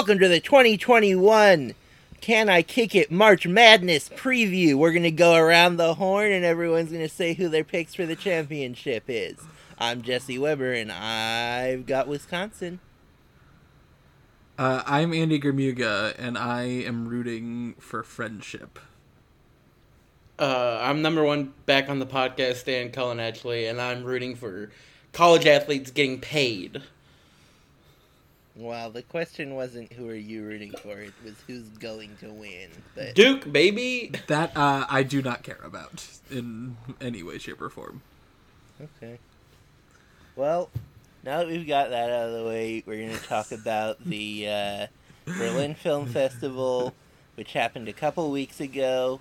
Welcome to the 2021 Can I Kick It March Madness preview. We're going to go around the horn and everyone's going to say who their picks for the championship is. I'm Jesse Weber and I've got Wisconsin. Uh, I'm Andy Germuga, and I am rooting for friendship. Uh, I'm number one back on the podcast, Stan Cullen actually, and I'm rooting for college athletes getting paid. Well, the question wasn't who are you rooting for, it was who's going to win. But Duke, baby. That uh, I do not care about in any way, shape, or form. Okay. Well, now that we've got that out of the way, we're going to talk about the uh, Berlin Film Festival, which happened a couple weeks ago.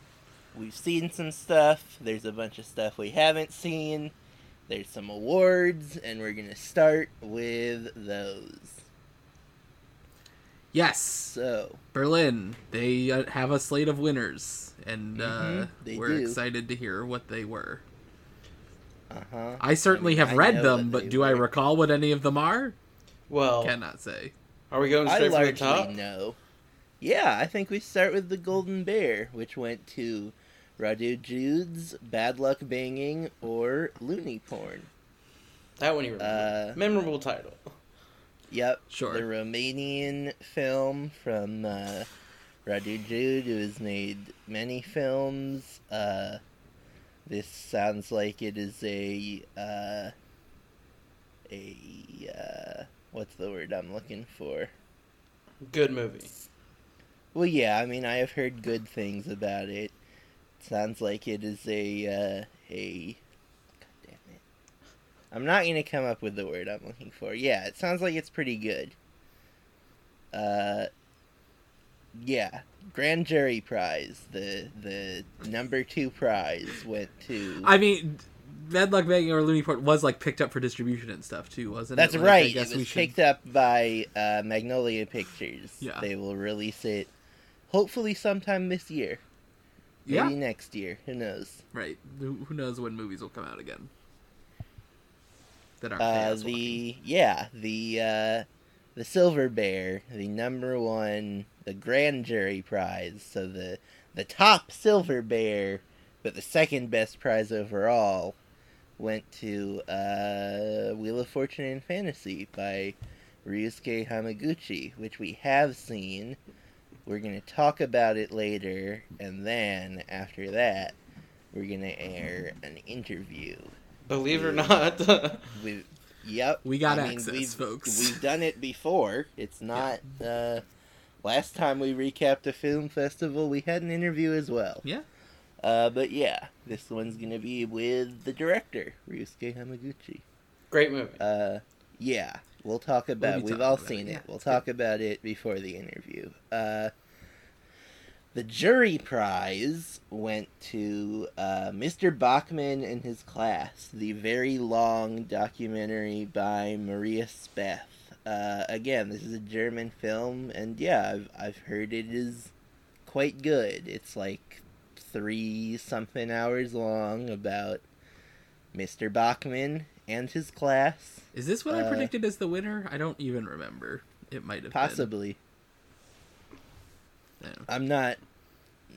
We've seen some stuff. There's a bunch of stuff we haven't seen. There's some awards, and we're going to start with those. Yes, So, Berlin. They uh, have a slate of winners, and uh, Mhm, they we're do. excited to hear what they were. uh huh. I certainly mean, have I read them, but they do I recall what any of them are? Well, Cannot say. are we going I straight from the top? No. Yeah, I think we start with the Golden Bear, which went to Radu Jude's Bad Luck Banging or Loony Porn. That one you remember. Uh, Memorable title. Yep. Sure. The Romanian film from uh, Radu Jude, who has made many films. Uh, this sounds like it is a uh, a uh, what's the word I'm looking for? Good movie. Well, yeah. I mean, I have heard good things about it. Sounds like it is a uh, a. God damn it! I'm not gonna come up with the word I'm looking for. Yeah, it sounds like it's pretty good. Uh. Yeah, grand jury prize. The the number two prize went to. I mean, Bad Luck Banging or Loony Porn was like picked up for distribution and stuff too, wasn't That's it? Like, I right. guess It we was should- picked up by uh, Magnolia Pictures. Yeah. They will release it, hopefully sometime this year. Maybe Yeah, next year. Who knows? right. Who knows when movies will come out again? That aren't Uh, the yeah the uh, the Silver Bear, the number one, the grand jury prize. So the the top Silver Bear, but the second best prize overall, went to uh, Wheel of Fortune and Fantasy by Ryusuke Hamaguchi, which we have seen. We're gonna talk about it later, and then after that, we're gonna air an interview Believe it or not. we yep. We got I mean, access, we've, folks. We've done it before. It's not uh last time we recapped a film festival we had an interview as well. Yeah. Uh but yeah, this one's gonna be with the director, Ryusuke Hamaguchi. Great movie. Uh yeah. We'll talk about be we've all about seen it, it. yeah. We'll talk about it before the interview. Uh the jury prize went to uh, Mr. Bachmann and his class, the very long documentary by Maria Speth. Uh, again, this is a German film, and yeah, I've, I've heard it is quite good. It's like three something hours long about Mr. Bachmann and his class. Is this what I uh, predicted as the winner? I don't even remember. It might have Possibly. Been. I'm not.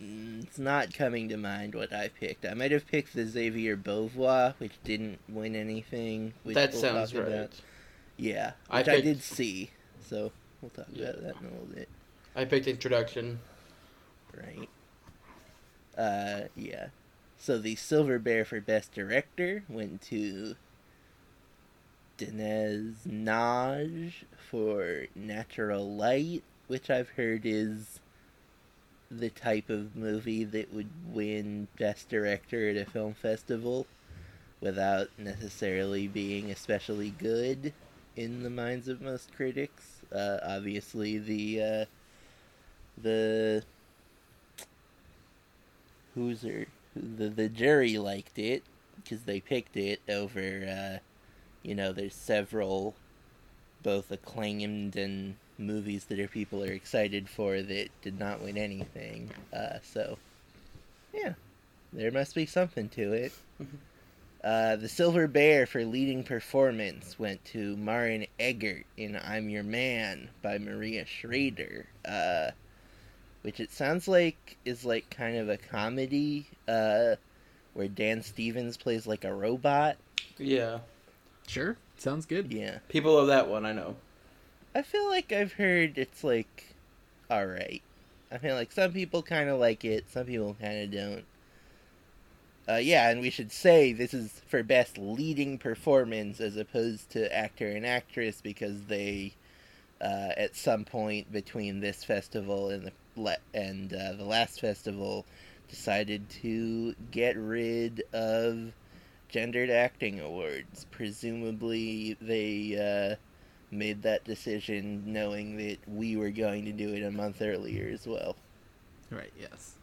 mm, It's not coming to mind what I picked. I might have picked the Xavier Beauvoir, which didn't win anything. Which that we'll sounds right. About. Yeah, I which I, picked- did see. So we'll talk Yeah. about that in a little bit. I picked Introduction. Right. Uh, yeah. So the Silver Bear for Best Director went to Dénes Nagy for Natural Light, which I've heard is the type of movie that would win Best Director at a film festival without necessarily being especially good in the minds of most critics. Uh, obviously, the uh, the who's her the the jury liked it because they picked it over. Uh, you know, there's several both acclaimed and movies that are people are excited for that did not win anything. Uh, so, yeah, there must be something to it. Uh, the Silver Bear for leading performance went to Maren Eggert in I'm Your Man by Maria Schrader, uh, which it sounds like is like kind of a comedy uh, where Dan Stevens plays like a robot. Yeah. Sure, sounds good. Yeah. People love that one, I know. I feel like I've heard it's like alright. I feel like some people kind of like it, some people kind of don't. Uh, yeah, and we should say this is for best leading performance as opposed to actor and actress because they, uh, at some point between this festival and the le- and uh, the last festival, decided to get rid of gendered acting awards. Presumably, they uh, made that decision knowing that we were going to do it a month earlier as well. Right. Yes.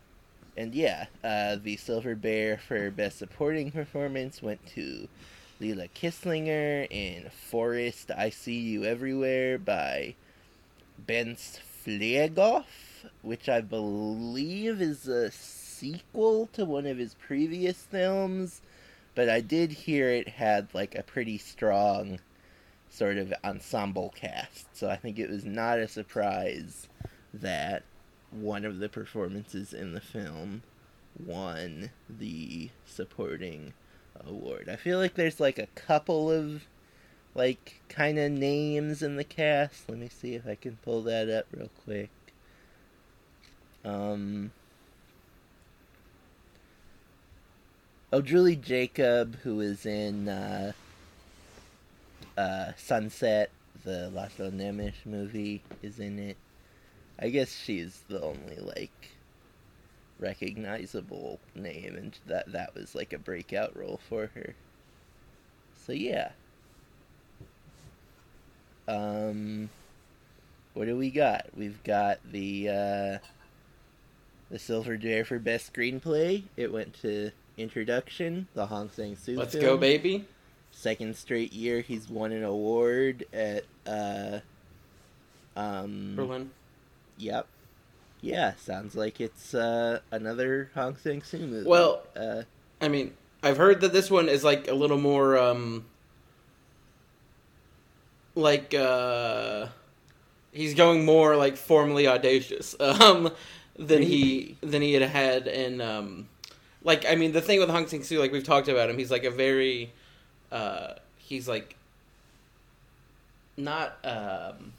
And yeah, uh, the Silver Bear for Best Supporting Performance went to Lilla Kizlinger in Forest I See You Everywhere by Bence Fliegauf, which I believe is a sequel to one of his previous films, but I did hear it had like a pretty strong sort of ensemble cast, so I think it was not a surprise that one of the performances in the film won the supporting award. I feel like there's like a couple of like kind of names in the cast. Let me see if I can pull that up real quick. Um Oh, Juli Jakab, who is in uh, uh, Sunset, the Laszlo Nemes movie, is in it. I guess she's the only like recognizable name, and that that was like a breakout role for her. So yeah. Um, what do we got? We've got the uh, the Silver Bear for best screenplay. It went to Introduction, the Hong Sang Soo. Let's film. go, baby. Second straight year he's won an award at uh, um, Berlin. Yep. Yeah, sounds like it's uh, another Hong Sang Soo movie. Well- uh, I mean, I've heard that this one is like a little more um like uh he's going more like formally audacious um than he than he had had in um like I mean the thing with Hong Sang Soo like we've talked about him he's like a very uh he's like not um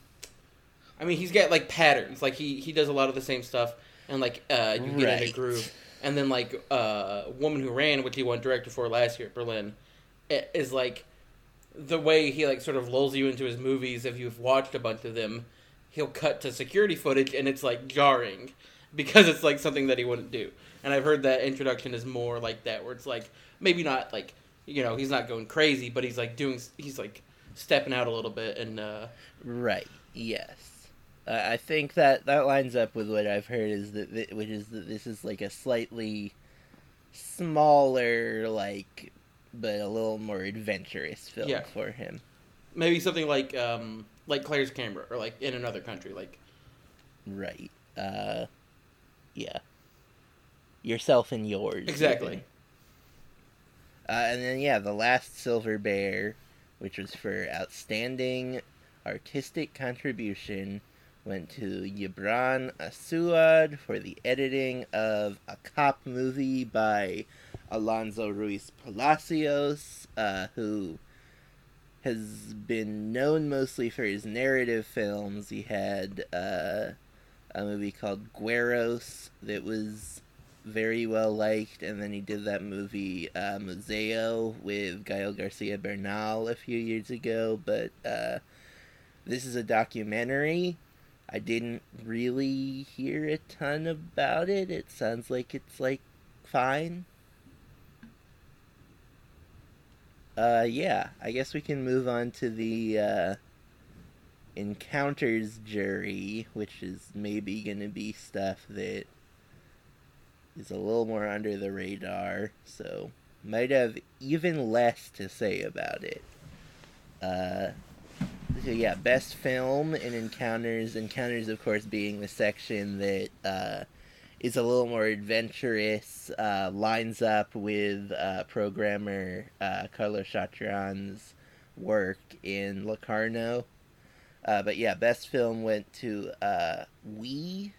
I mean he's got like patterns. Like he he does a lot of the same stuff and like uh you get in a groove. And then like uh woman who ran which he won director for last year at berlin is like the way he like sort of lulls you into his movies if you've watched a bunch of them he'll cut to security footage and it's like jarring because it's like something that he wouldn't do. And i've heard that introduction is more like that where it's like maybe not like you know he's not going crazy but he's like doing he's like stepping out a little bit and uh right. Yes. Uh, I think that that lines up with what I've heard is that thi- which is that this is like a slightly smaller, like, but a little more adventurous film Yeah. for him. maybe something like um like claire's camera or like in another country like Right. Uh, yeah. Yourself and yours. Exactly. Uh, and then yeah, the last Silver Bear, which was for outstanding artistic contribution, went to Yibran Asuad for the editing of a cop movie by Alonso Ruiz Palacios, uh, who has been known mostly for his narrative films. He had uh, a movie called Gueros that was very well liked, and then he did that movie uh, Museo with Gael Garcia Bernal a few years ago. But uh, this is a documentary. I didn't really hear a ton about it. It sounds like it's like fine. Uh, yeah, I guess we can move on to the uh, encounters jury, which is maybe gonna be stuff that is a little more under the radar, so might have even less to say about it. Uh, so yeah, best film and encounters. Encounters, of course, being the section that uh, is a little more adventurous, uh, lines up with uh, programmer uh, Carlos Chatrian's work in Locarno. Uh, but yeah, best film went to uh, We.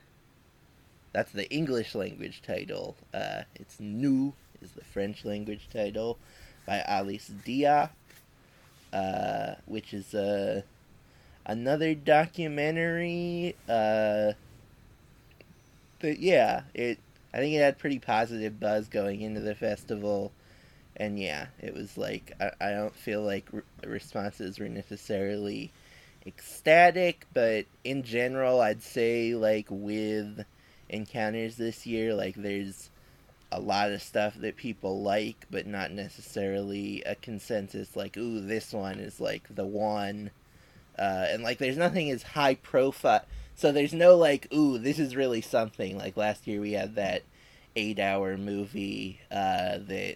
That's the English language title. Uh, it's Nous is the French language title by Alice Diop, uh, which is uh, another documentary. Uh, but yeah, it. I think it had pretty positive buzz going into the festival, and yeah, it was like I, I don't feel like re- responses were necessarily ecstatic, but in general, I'd say like with encounters this year, like there's a lot of stuff that people like, but not necessarily a consensus like, ooh, this one is like the one. Uh, and like, there's nothing as high profile. So there's no like, ooh, this is really something. Like last year we had that eight hour movie uh, that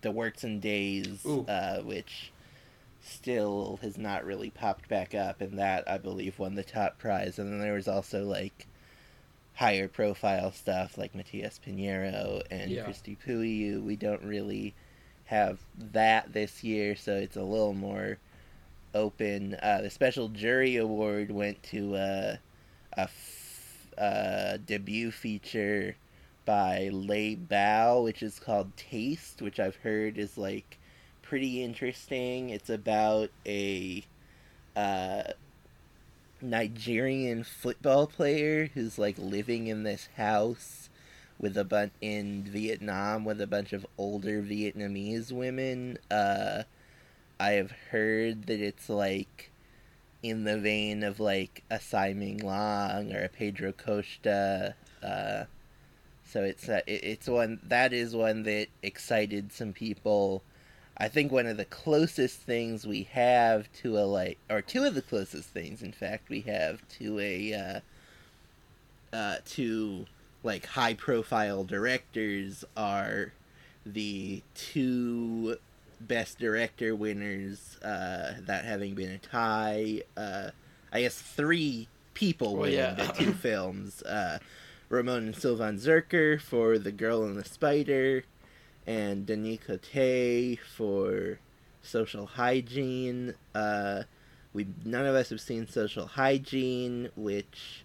the Works and Days, uh, which still has not really popped back up, and that I believe won the top prize. And then there was also like higher profile stuff like Matias Piñeiro and Yeah. Cristi Puiu. We don't really have that this year, so it's a little more open. Uh, the special jury award went to uh, a f- uh, debut feature by Lei Bao, which is called Taste, which I've heard is like pretty interesting. It's about a uh, Nigerian football player who's like living in this house with a bunch in Vietnam with a bunch of older Vietnamese women. Uh, I have heard that it's like in the vein of like a Tsai Ming-liang or a Pedro Costa. Uh, so it's uh, it, it's one that is one that excited some people. I think one of the closest things we have to a like, or two of the closest things, in fact, we have to a uh, uh, to like high profile directors are the two best director winners, uh, that having been a tie. Uh, I guess three people winning yeah. the two films. Uh, Ramon and Silvan Zürcher for The Girl and the Spider, and Denis Cote for Social Hygiene. Uh, we none of us have seen Social Hygiene, which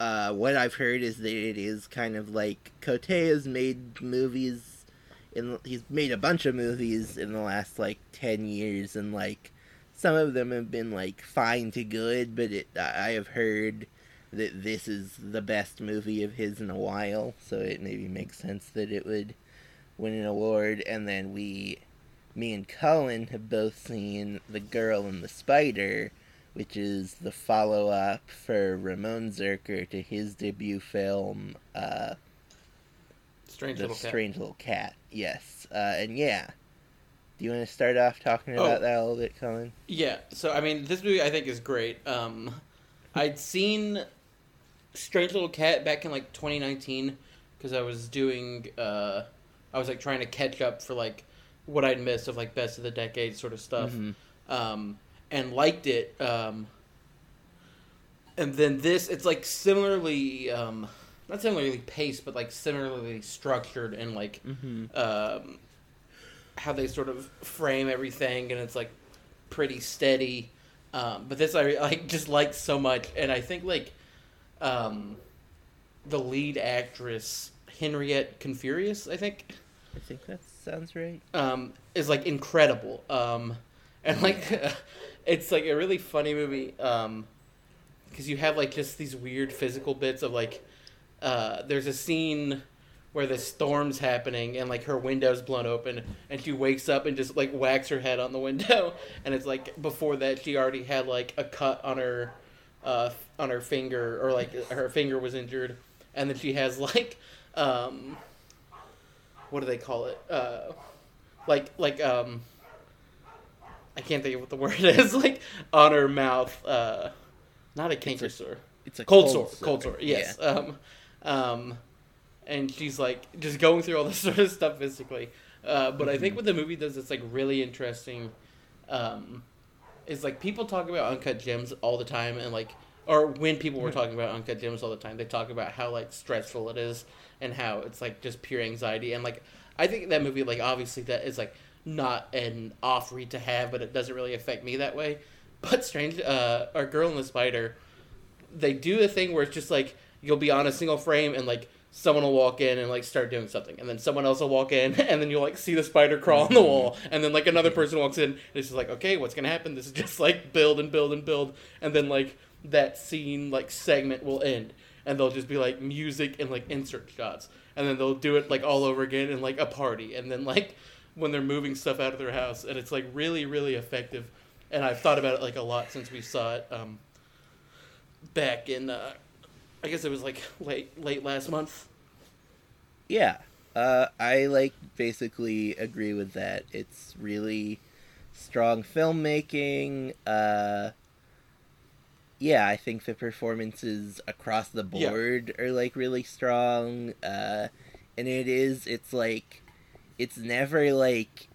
uh, what I've heard is that it is kind of like Cote has made movies. In he's made a bunch of movies in the last like ten years, and like some of them have been like fine to good, but it I have heard that this is the best movie of his in a while, so it maybe makes sense that it would win an award. And then we, me and Cullen have both seen The Girl and the Spider, which is the follow up for Ramon Zürcher to his debut film, uh, Strange little cat. Strange Little Cat. Yes. Uh, and yeah. Do you want to start off talking Oh. about that a little bit, Cullen? Yeah, so I mean, this movie I think is great. Um, I'd seen Strange Little Cat back in like 2019 because I was doing, uh, I was like trying to catch up for like what I'd missed of like best of the decade sort of stuff, Mhm. um, and liked it. Um, and then this, it's like similarly, um, not similarly paced, but like similarly structured and like Mm-hmm. um, how they sort of frame everything, and it's like pretty steady. Um, but this I like just like so much, and I think like um, the lead actress Henriette Confurius, I think, I think that sounds right. um, is like incredible. Um, and like it's like a really funny movie because you have like just these weird physical bits of like uh, there's a scene where the storm's happening and like her window's blown open and she wakes up and just like whacks her head on the window and it's like before that she already had like a cut on her uh, on her finger or like her finger was injured and then she has like um, what do they call it? Uh, like like um I can't think of what the word is. Like on her mouth uh not a canker sore. It's a cold, sore, cold sore. yes. Um um and she's like just going through all this sort of stuff physically. Uh, but I think what the movie does that's like really interesting um, is like people talk about uncut gems all the time, and like or when people were talking about uncut gems all the time, they talk about how like stressful it is and how it's like just pure anxiety. And like I think that movie like obviously that is like not an off read to have, but it doesn't really affect me that way. But strange, uh, our girl and the spider, they do a thing where it's just like you'll be on a single frame and like someone will walk in and like start doing something, and then someone else will walk in, and then you'll like see the spider crawl on the wall, and then like another person walks in, and it's just like okay, what's gonna happen? This is just like build and build and build, and then like that scene like segment will end, and they'll just be like music and like insert shots, and then they'll do it like all over again in like a party, and then like when they're moving stuff out of their house, and it's like really really effective, and I've thought about it like a lot since we saw it um, back in uh, I guess it was like late late last month. Yeah. Uh, I like basically agree with that. It's really strong filmmaking. Uh, yeah, I think the performances across the Yeah. board are like really strong. Uh, and it is, it's like, it's never like,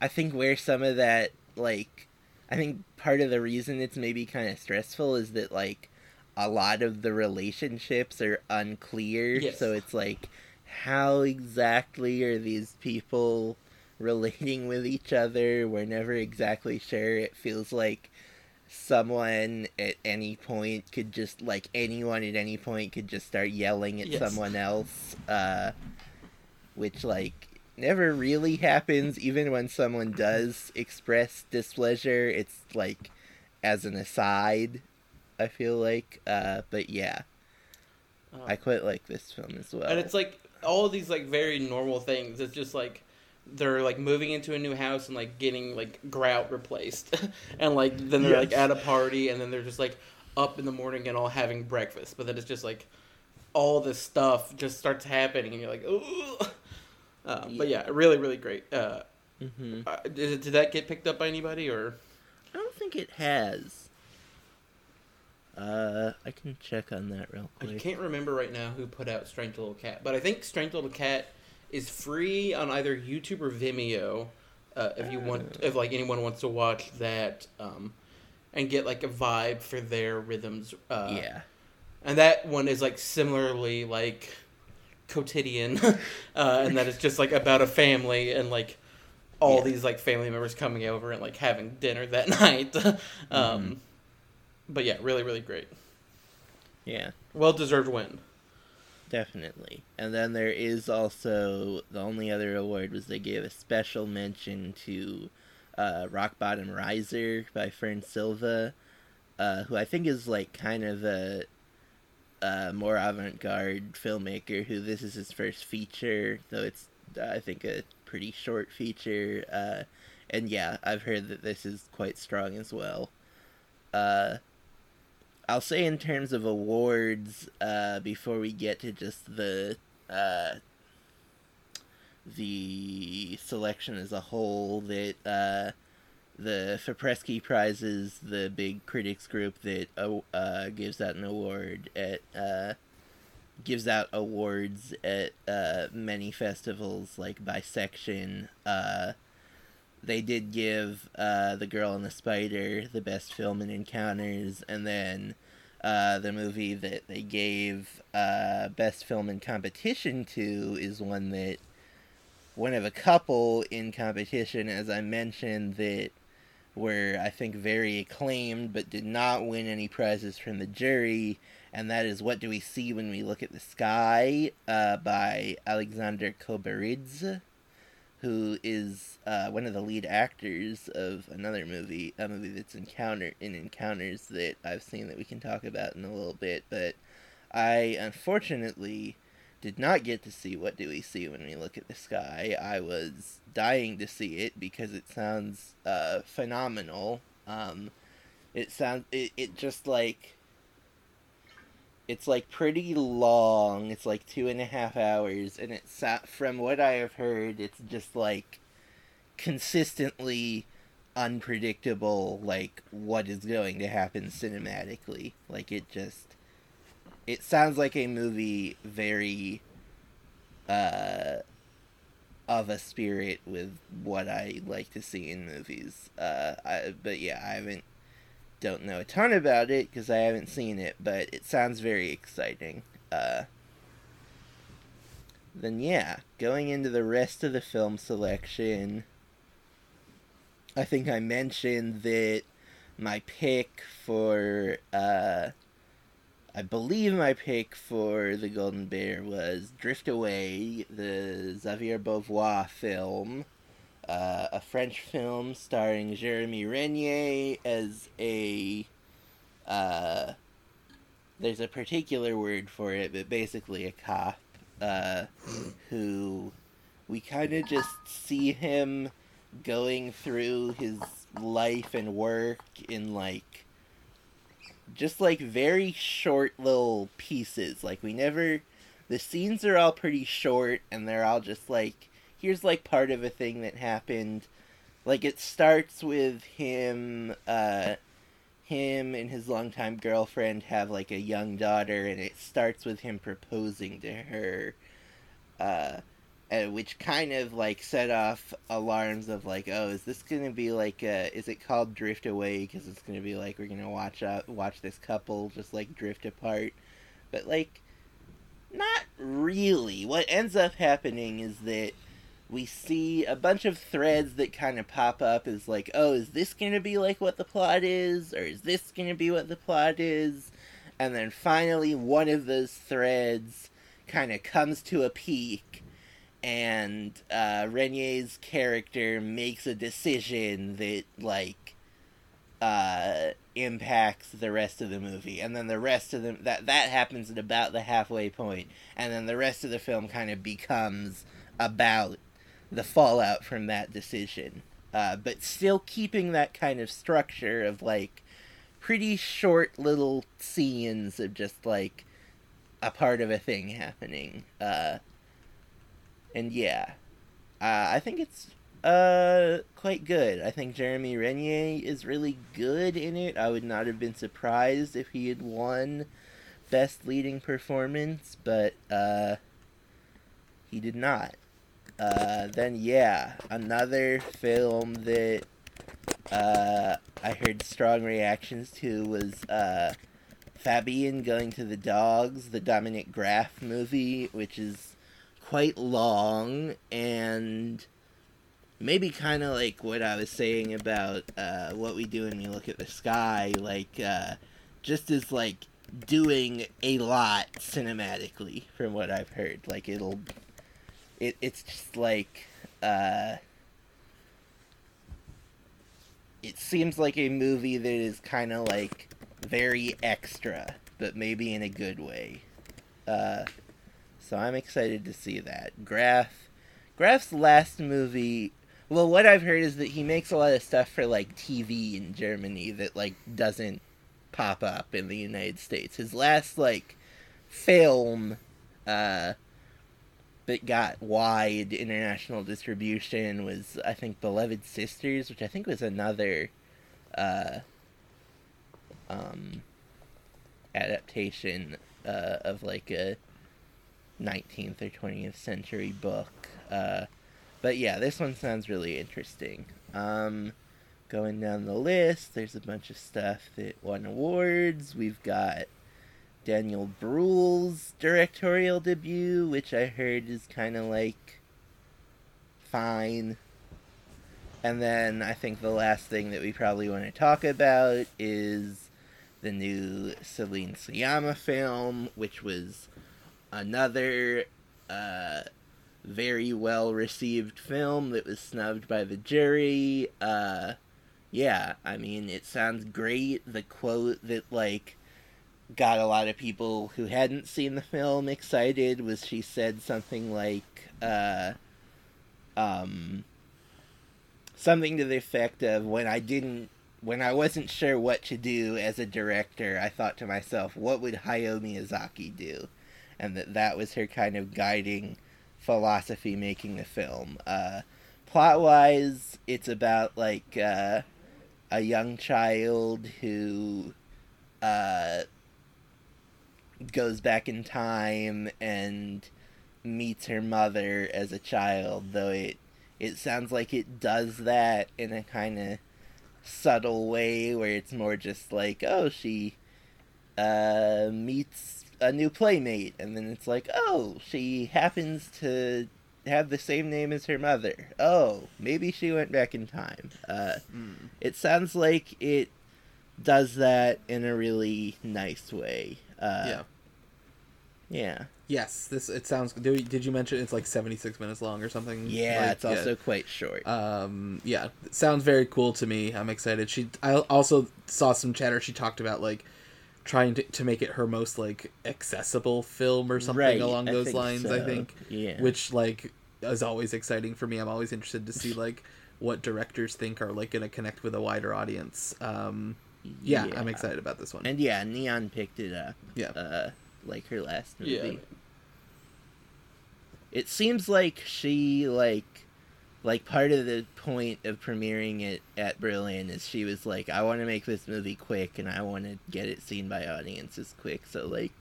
I think where some of that, like, I think part of the reason it's maybe kind of stressful is that, like, a lot of the relationships are unclear. Yes. So it's like, how exactly are these people relating with each other? We're never exactly sure. It feels like someone at any point could just like anyone at any point could just start yelling at Yes. someone else uh which like never really happens even when someone does express displeasure it's like as an aside i feel like uh but yeah Um, i quite like this film as well and it's like all these like very normal things. It's just like they're like moving into a new house and like getting like grout replaced, and like then they're like at a party and then they're just like up in the morning and all having breakfast. But then it's just like all this stuff just starts happening and you're like, ooh. Um, But yeah, really, really great. Uh, hmm uh, did, did that get picked up by anybody or? i don't think it has uh i can check on that real quick. I can't remember right now who put out Strange Little Cat, but I think Strange Little Cat is free on either YouTube or Vimeo. Uh, if you want, if like anyone wants to watch that, um, and get like a vibe for their rhythms. Uh, yeah and that one is like similarly like quotidian, uh, and that is just like about a family and like all Yeah. these like family members coming over and like having dinner that night. um, Mhm. But yeah, really, really great. yeah Well deserved win. Definitely. And then there is also the only other award was they gave a special mention to uh, Rock Bottom Riser by Fern Silva, uh, who I think is like kind of a, a more avant garde filmmaker. Who this is his first feature, though it's uh, I think a pretty short feature. Uh, and yeah, I've heard that this is quite strong as well. Uh, I'll say in terms of awards, uh, before we get to just the uh, the selection as a whole, that uh, the FIPRESCI Prize is the big critics group that uh, uh, gives out an award at uh, gives out awards at uh, many festivals like by section. Uh, they did give uh, The Girl and the Spider the best film in encounters, and then uh, the movie that they gave uh, best film in competition to is one that one of a couple in competition, as I mentioned, that were I think very acclaimed but did not win any prizes from the jury, and that is What Do We See When We Look at the Sky uh, by Alexander Koberidze who is uh, one of the lead actors of another movie, a movie that's encounter in encounters that I've seen that we can talk about in a little bit. But I unfortunately did not get to see what do we see when we look at the sky. I was dying to see it because it sounds uh, phenomenal. Um, it sounds it, it just like it's like pretty long. It's like two and a half hours, and it's from what I have heard, it's just like consistently unpredictable. Like what is going to happen cinematically? Like it just, it sounds like a movie very uh, of a spirit with what I like to see in movies. Uh, I, but yeah, I haven't don't know a ton about it because I haven't seen it, but it sounds very exciting. Uh, then yeah, going into the rest of the film selection, I think I mentioned that my pick for uh, I believe my pick for the Golden Bear was Drift Away, the Xavier Beauvoir film, uh, a French film starring Jeremy Renier as a. Uh, there's a particular word for it, but basically a cop uh, who we kind of just see him going through his life and work in like just like very short little pieces. Like we never the scenes are all pretty short and they're all just like here's like part of a thing that happened. Like it starts with him uh him and his longtime girlfriend have like a young daughter and it starts with him proposing to her. Uh uh, which kind of like set off alarms of like, oh, is this gonna be like, uh, is it called Drift Away? Because it's gonna be like we're gonna watch out, watch this couple just like drift apart, but like, not really. What ends up happening is that we see a bunch of threads that kind of pop up as like, oh, is this gonna be like what the plot is, or is this gonna be what the plot is? And then finally, one of those threads kind of comes to a peak and uh, Renier's character makes a decision that like uh, impacts the rest of the movie, and then the rest of the that that happens at about the halfway point, and then the rest of the film kind of becomes about the fallout from that decision, uh, but still keeping that kind of structure of like pretty short little scenes of just like a part of a thing happening. Uh, and yeah, uh, I think it's uh quite good. I think Jeremy Renier is really good in it. I would not have been surprised if he had won best leading performance, but uh he did not. Uh then yeah, another film that uh I heard strong reactions to was uh Fabian going to the dogs, the Dominik Graf movie, which is quite long and maybe kind of like what I was saying about uh, what we do when we look at the sky, like uh, just as like doing a lot cinematically from what I've heard. Like it'll, it it's just like uh, it seems like a movie that is kind of like very extra, but maybe in a good way. Uh, so I'm excited to see that. Graf, Graf's last movie. Well, what I've heard is that he makes a lot of stuff for like TV in Germany that like doesn't pop up in the United States. His last like film uh that got wide international distribution was I think Beloved Sisters, which I think was another uh um adaptation uh of like a 19th or 20th century book. Uh, but yeah, this one sounds really interesting. Um, going down the list, there's a bunch of stuff that won awards. We've got Daniel Bruhl's directorial debut, which I heard is kind of like fine. And then I think the last thing that we probably want to talk about is the new Celine Sciamma film, which was another uh, very well received film that was snubbed by the jury. Uh, yeah, I mean, it sounds great. The quote that, like, got a lot of people who hadn't seen the film excited was she said something like, uh, um, something to the effect of, when I didn't when I wasn't sure what to do as a director, I thought to myself, what would Hayao Miyazaki do? and that that was her kind of guiding philosophy making the film. Uh, plot wise, it's about like uh, a young child who uh, goes back in time and meets her mother as a child, though it it sounds like it does that in a kind of subtle way where it's more just like, oh, she uh, meets a new playmate, and then it's like, oh, she happens to have the same name as her mother. Oh, maybe she went back in time. Uh, Mm. it sounds like it does that in a really nice way. Uh, yeah. Yeah. Yes, this it sounds. Did, did you mention it's like seventy six minutes long or something? Yeah, Like, it's also quite short. um yeah sounds very cool to me i'm excited she i also saw some chatter she talked about like trying to, to make it her most like accessible film or something Right, along I those lines i think Yeah. which like is always exciting for me i'm always interested to see like what directors think are like going to connect with a wider audience um yeah, i'm excited about this one And yeah, Neon picked it up. Yeah. Uh, like her last movie. Yeah. It seems like she like like part of the point of premiering it at Berlin is she was like, I want to make this movie quick and I want to get it seen by audiences quick. So like,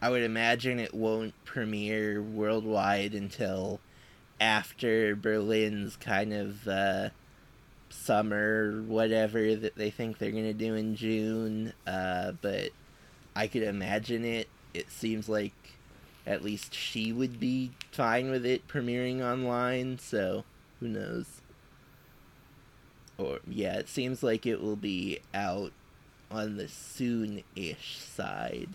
I would imagine it won't premiere worldwide until after Berlin's kind of uh, summer whatever that they think they're gonna do in June. Uh, but I could imagine it. It seems like at least she would be fine with it premiering online, so who knows? Or yeah, it seems like it will be out on the soon-ish side.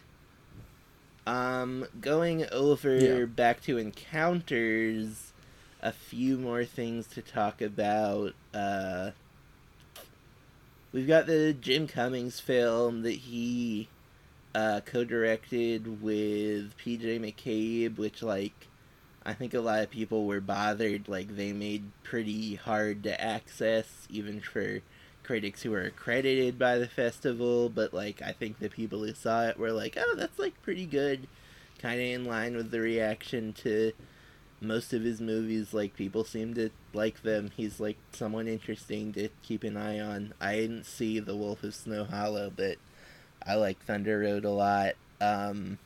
Um, going over Yeah. back to encounters, a few more things to talk about. Uh, we've got the Jim Cummings film that he uh, co-directed with PJ McCabe, which like I think a lot of people were bothered. Like they made pretty hard to access, even for critics who were accredited by the festival. But like I think the people who saw it were like, "Oh, that's like pretty good," kind of in line with the reaction to most of his movies. Like people seem to like them. He's like someone interesting to keep an eye on. I didn't see The Wolf of Snow Hollow, but I like Thunder Road a lot. Um,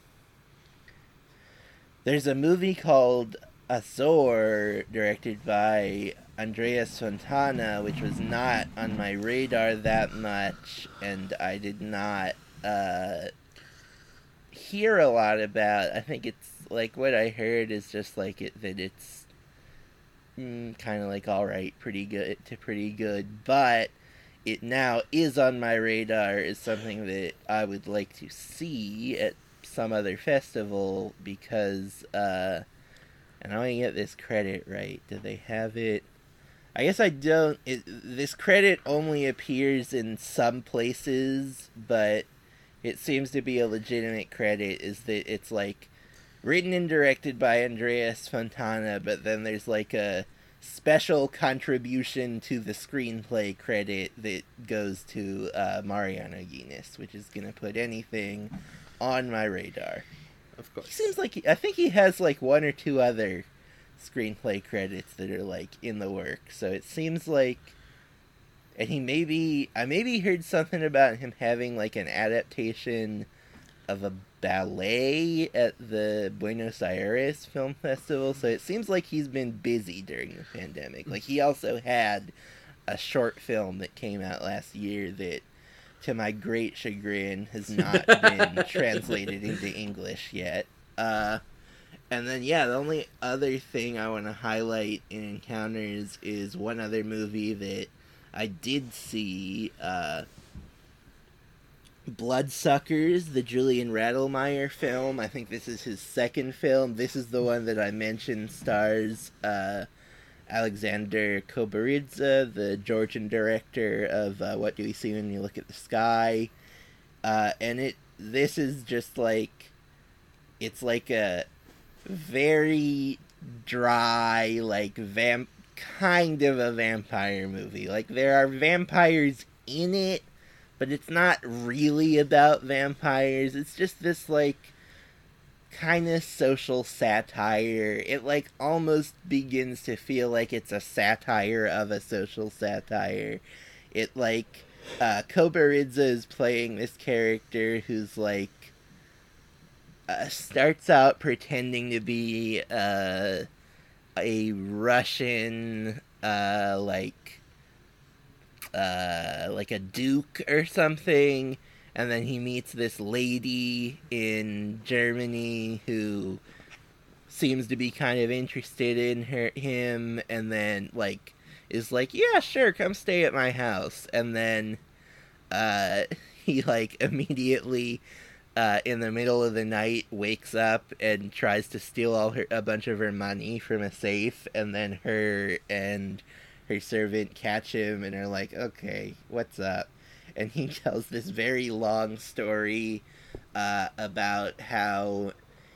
there's a movie called Azor, directed by Andreas Fontana, which was not on my radar that much, and I did not uh, hear a lot about. I think it's like what I heard is just like it that it's mm, kind of like all right, pretty good to pretty good, but it now is on my radar is something that I would like to see at some other festival because uh and I want to get this credit right. Do they have it? I guess I don't. It, this credit only appears in some places, but it seems to be a legitimate credit. Is that it's like written and directed by Andreas Fontana, but then there's like a special contribution to the screenplay credit that goes to uh, Mariano Llinás, which is gonna put anything on my radar. of course. He seems like he, I think he has like one or two other screenplay credits that are like in the work. So it seems like, and he maybe I maybe heard something about him having like an adaptation of a ballet at the Buenos Aires Film Festival. So it seems like he's been busy during the pandemic. Like he also had a short film that came out last year that to my great chagrin has not been translated into English yet. Uh and then yeah, the only other thing I want to highlight in Encounters is one other movie that I did see uh Bloodsuckers, the Julian Radlmaier film. I think this is his second film. This is the one that I mentioned stars uh, Alexander Koberidze, the Georgian director of uh, What Do We See When We Look at the Sky. Uh, and it this is just like it's like a very dry, like vamp kind of a vampire movie. Like there are vampires in it, but it's not really about vampires. It's just this like kind of social satire. It like almost begins to feel like it's a satire of a social satire. It like uh Koberidze is playing this character who's like uh, starts out pretending to be uh, a Russian, uh, like, uh, like a duke or something, and then he meets this lady in Germany who seems to be kind of interested in her him, and then like is like, yeah, sure, come stay at my house, and then uh, he like immediately uh, in the middle of the night wakes up and tries to steal all her a bunch of her money from a safe and then her and her servant catch him and are like okay what's up and he tells this very long story uh, about how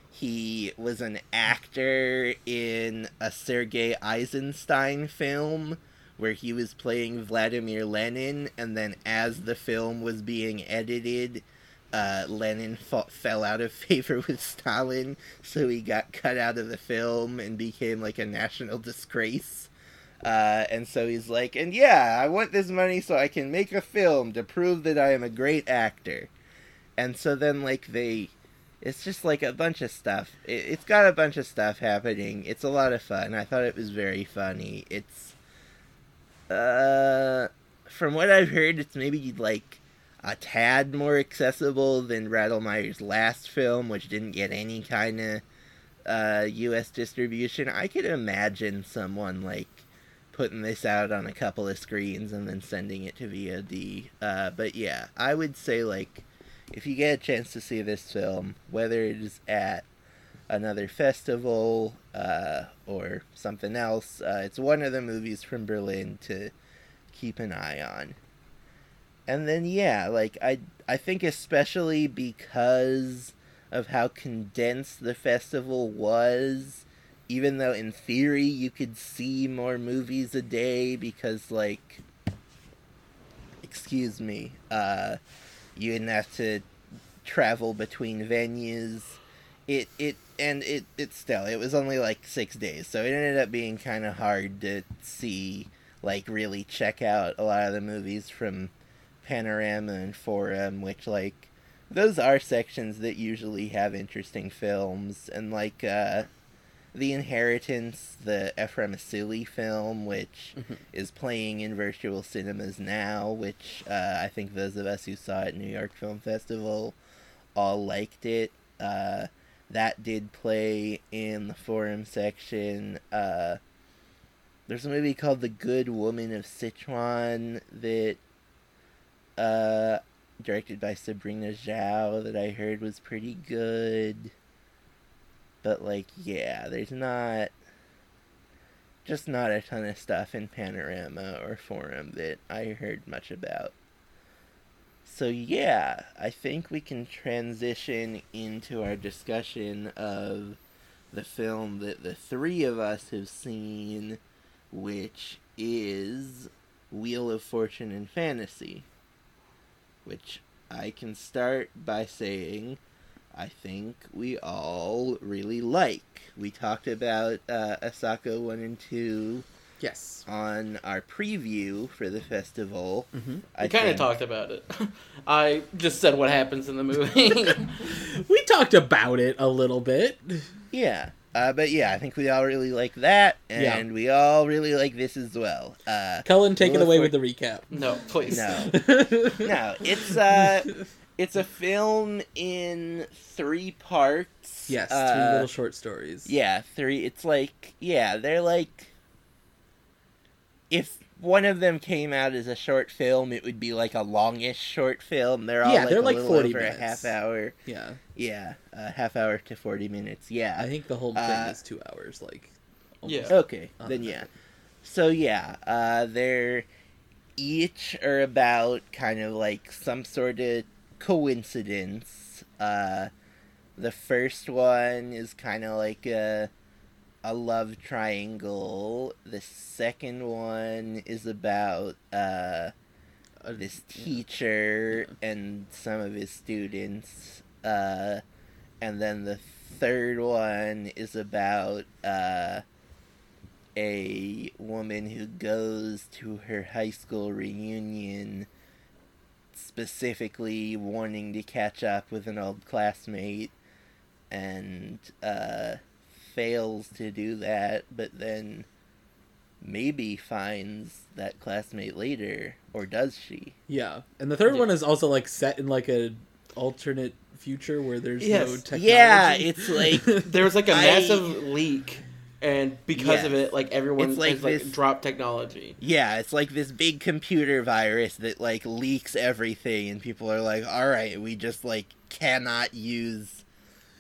he was an actor in a Sergei Eisenstein film where he was playing Vladimir Lenin, and then as the film was being edited, uh, Lenin fell out of favor with Stalin, so he got cut out of the film and became like a national disgrace. Uh, and so he's like, and yeah, I want this money so I can make a film to prove that I am a great actor. And so then, like, they. It's just like a bunch of stuff. It, it's got a bunch of stuff happening. It's a lot of fun. I thought it was very funny. It's uh, from what I've heard, it's maybe like a tad more accessible than Radlmaier's last film, which didn't get any kind of uh, U.S. distribution. I could imagine someone like putting this out on a couple of screens and then sending it to VOD. Uh, but yeah, I would say like if you get a chance to see this film, whether it is at another festival uh, or something else. Uh, it's one of the movies from Berlin to keep an eye on. And then yeah, like I I think especially because of how condensed the festival was, even though in theory you could see more movies a day because like excuse me, uh you didn't have to travel between venues. It it and it it still it was only like six days, so it ended up being kind of hard to see like really check out a lot of the movies from Panorama and Forum, which like those are sections that usually have interesting films and like uh the Inheritance, the Ephraim Asili film, which Mhm. is playing in virtual cinemas now, which uh, I think those of us who saw it at New York Film Festival all liked it. Uh, that did play in the forum section. Uh, there's a movie called The Good Woman of Sichuan that, uh, directed by Sabrina Zhao, that I heard was pretty good. But, like, yeah, there's not. Just not a ton of stuff in Panorama or Forum that I heard much about. So, yeah, I think we can transition into our discussion of the film that the three of us have seen, which is Wheel of Fortune and Fantasy. Which I can start by saying I think we all really like. We talked about uh, Asako 1 and 2 Yes. on our preview for the festival. Mm-hmm. I kind of talked about it. I just said what happens in the movie. We talked about it a little bit. Yeah. Uh, but yeah, I think we all really like that, Yeah. and we all really like this as well. Uh, Cullen, take it away for- with the recap. no, please. no, no, it's uh, it's a film in three parts. Yes, three Uh, little short stories. Yeah, three. It's like yeah, they're like if one of them came out as a short film, it would be like a longish short film. They're all Yeah, like they're a like little 40 over minutes. a half hour. Yeah. Yeah, a half hour to forty minutes. Yeah, I think the whole thing Uh, is two hours. Like. Yeah. Okay, Uh, then yeah. So yeah, uh, they're each are about kind of like some sort of coincidence. Uh, the first one is kind of like a a love triangle. The second one is about uh, this teacher and some of his students. Uh, and then the third one is about uh, a woman who goes to her high school reunion specifically wanting to catch up with an old classmate and uh, fails to do that, but then maybe finds that classmate later, or does she? Yeah, and the third Yeah. one is also like set in like a alternate future where there's no Yes. technology. Yeah, it's like There was like a I- massive leak, and because of it, like everyone It's like has like this- dropped technology. Yeah, it's like this big computer virus that like leaks everything, and people are like, "All right, we just like cannot use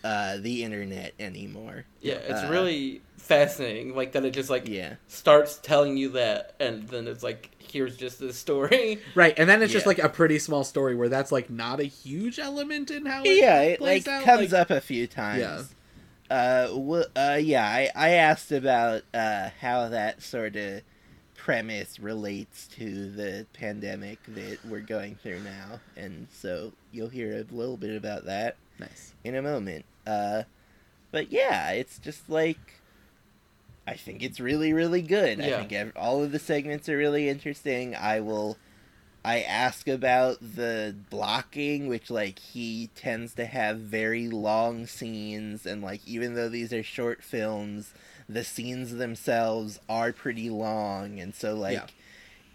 uh, the internet anymore." Yeah, it's Uh, really fascinating. Like that, it just like Yeah, starts telling you that, and then it's like, here's just the story. right, and then it's just like a pretty small story where that's like not a huge element in how. It yeah, it plays like out, comes like- up a few times. Yeah. Uh, w- uh, yeah, I, I asked about uh how that sort of premise relates to the pandemic that we're going through now, and so you'll hear a little bit about that. Nice. in a moment. Uh, but yeah, it's just like I think it's really, really good. I think all of the segments are really interesting. I will. I ask about the blocking, which like he tends to have very long scenes, and like even though these are short films, the scenes themselves are pretty long, and so like. Yeah.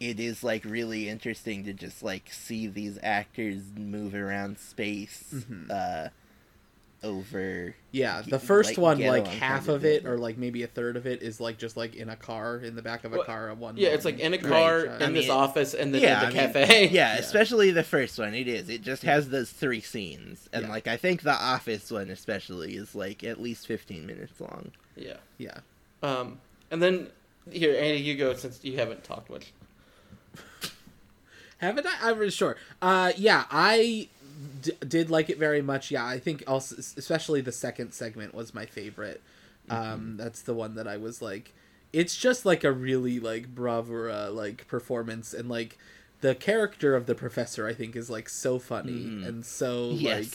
It is like really interesting to just like see these actors move around space Mhm. uh, over Yeah, the first like, one, like half of of it, or like maybe a third of it, is like just like in a car in the back of a Well, car. One. Yeah, it's like in a car shot. in I this mean, office, and then yeah, in the I mean, cafe. yeah, Yeah. especially the first one. It is. It just has those three scenes, and Yeah. like I think the office one especially is like at least fifteen minutes long. yeah. yeah. Um, and then here, Andy, you go since you haven't talked much. Haven't I? I'm really sure. Uh, yeah, I d- did like it very much. Yeah, I think also, especially the second segment was my favorite. Um, that's the one that I was like, it's just like a really like bravura like performance, and like the character of the professor, I think, is like so funny Mhm. and so like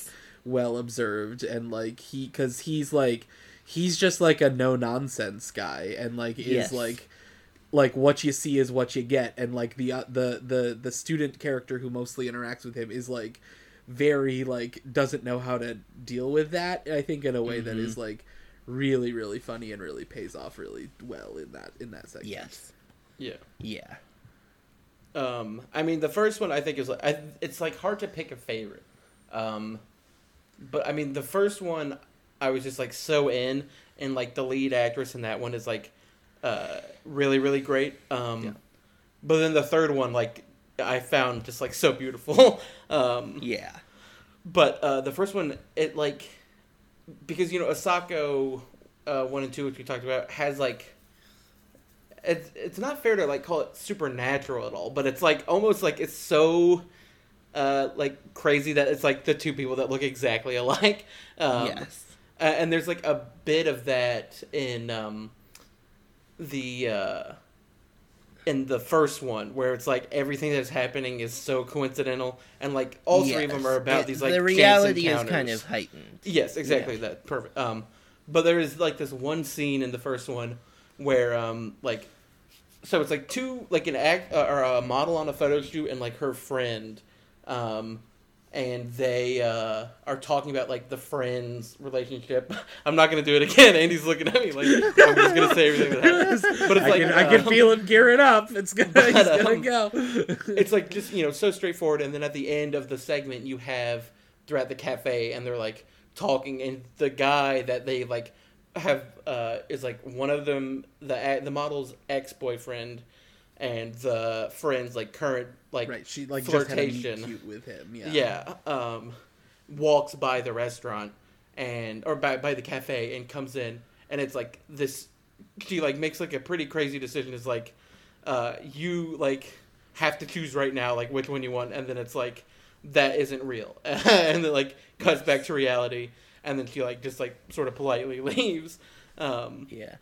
well observed, and like he, because he's like, he's just like a no nonsense guy, and like is Yes. like like what you see is what you get and like the uh, the the the student character who mostly interacts with him is like very like doesn't know how to deal with that i think in a way that Mhm. is like really really funny and really pays off really well in that in that segment Yes. Yeah. Yeah. Um, I mean, the first one I think is like I, it's like hard to pick a favorite. Um, but I mean, the first one I was just like so in, and like the lead actress in that one is like uh, really really great. Um, Yeah. But then the third one, like I found just like so beautiful. um, Yeah. but uh, the first one, it like because you know Asako uh, one and two, which we talked about, has like it's it's not fair to like call it supernatural at all, but it's like almost like it's so uh, like crazy that it's like the two people that look exactly alike. Um, yes. uh, and there's like a bit of that in um, the uh, in the first one where it's like everything that's happening is so coincidental, and like all three of them are about It- these like the reality is kind of heightened. Yes, exactly that. Perfect. Um, but there is like this one scene in the first one where um like so it's like two like an act uh, or a model on a photo shoot and like her friend um and they uh are talking about like the friends relationship. I'm not gonna do it again. Andy's looking at me like i'm just gonna say everything that happens. But it's I, like can, I can um, feel him gearing up. It's gonna but, he's gonna um, go. it's like just you know so straightforward. And then at the end of the segment you have they're at the cafe and they're like talking. And the guy that they like have uh is like one of them the the model's ex-boyfriend and the friend's like current like right she like just had a flirtation. cute with him yeah yeah um walks by the restaurant and or by by the cafe and comes in and it's like this she like makes like a pretty crazy decision is like uh you like have to choose right now like which one you want and then it's like that isn't real and then like cuts back to reality and then she like just like sort of politely leaves um Yeah.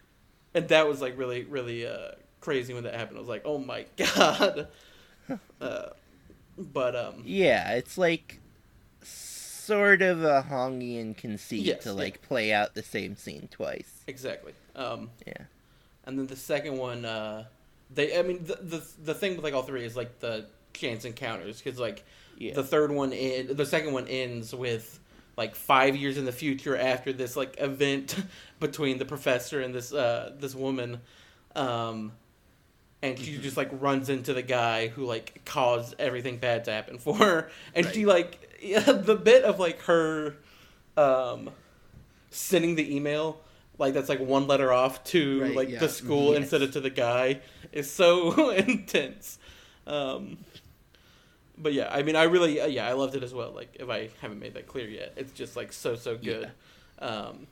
and that was like really really uh crazy when that happened i was like oh my god uh but um Yeah, it's like sort of a Hongian conceit Yes, to yeah. like play out the same scene twice. Exactly. Um, Yeah. and then the second one, uh, they. I mean, the, the the thing with like all three is like the chance encounters because like Yeah. the third one in the second one ends with like five years in the future after this like event between the professor and this uh this woman um and she just like runs into the guy who like caused everything bad to happen for her. And she like the bit of like her um sending the email like that's like one letter off to Right, like yeah. the school Yes. instead of to the guy is so intense. Um but yeah i mean i really uh, yeah i loved it as well like if i haven't made that clear yet. It's just like so so good. Um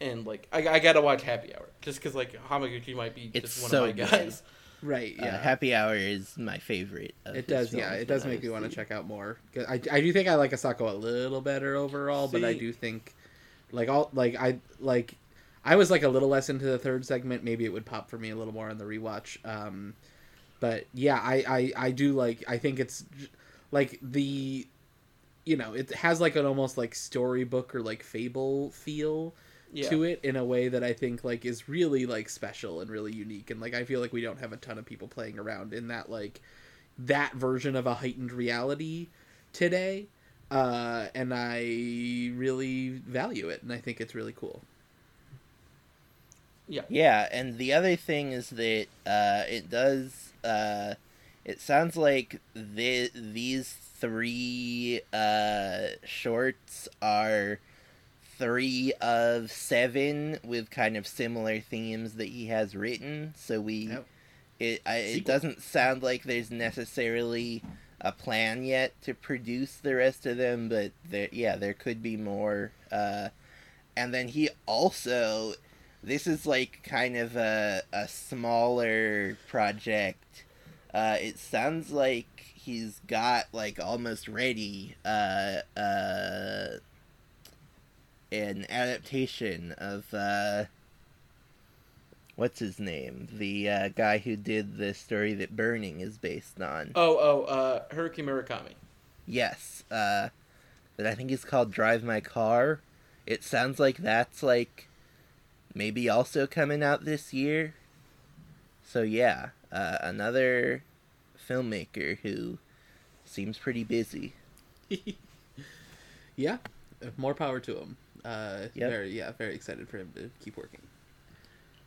and like I, I gotta watch happy hour just because like hamaguchi might be It's just one so of my good. guys Right. Uh, Yeah. Happy Hour is my favorite. of it does. Yeah. It does make I've me want to check out more. I I do think I like Asako a little better overall, but I do think like all like I like I was like a little less into the third segment. Maybe it would pop for me a little more on the rewatch. Um, but yeah, I I I do like. I think it's like the you know it has like an almost like storybook or like fable feel yeah to it in a way that I think like is really like special and really unique and like I feel like we don't have a ton of people playing around in that like that version of a heightened reality today uh and I really value it and I think it's really cool. yeah Yeah, and the other thing is that uh, it does. Uh, it sounds like the, these three uh, shorts are three of seven with kind of similar themes that he has written. So we, it I, it doesn't sound like there's necessarily a plan yet to produce the rest of them, but there, yeah, there could be more. Uh, and then he also this is like kind of a, a smaller project uh, it sounds like he's got like almost ready uh, uh, an adaptation of uh, what's his name the uh, guy who did the story that burning is based on oh oh uh haruki murakami Yes, uh, but I think it's called Drive My Car. It sounds like that's like maybe also coming out this year. So yeah, uh, another filmmaker who seems pretty busy. yeah, more power to him. Uh Yep. very yeah, very excited for him to keep working.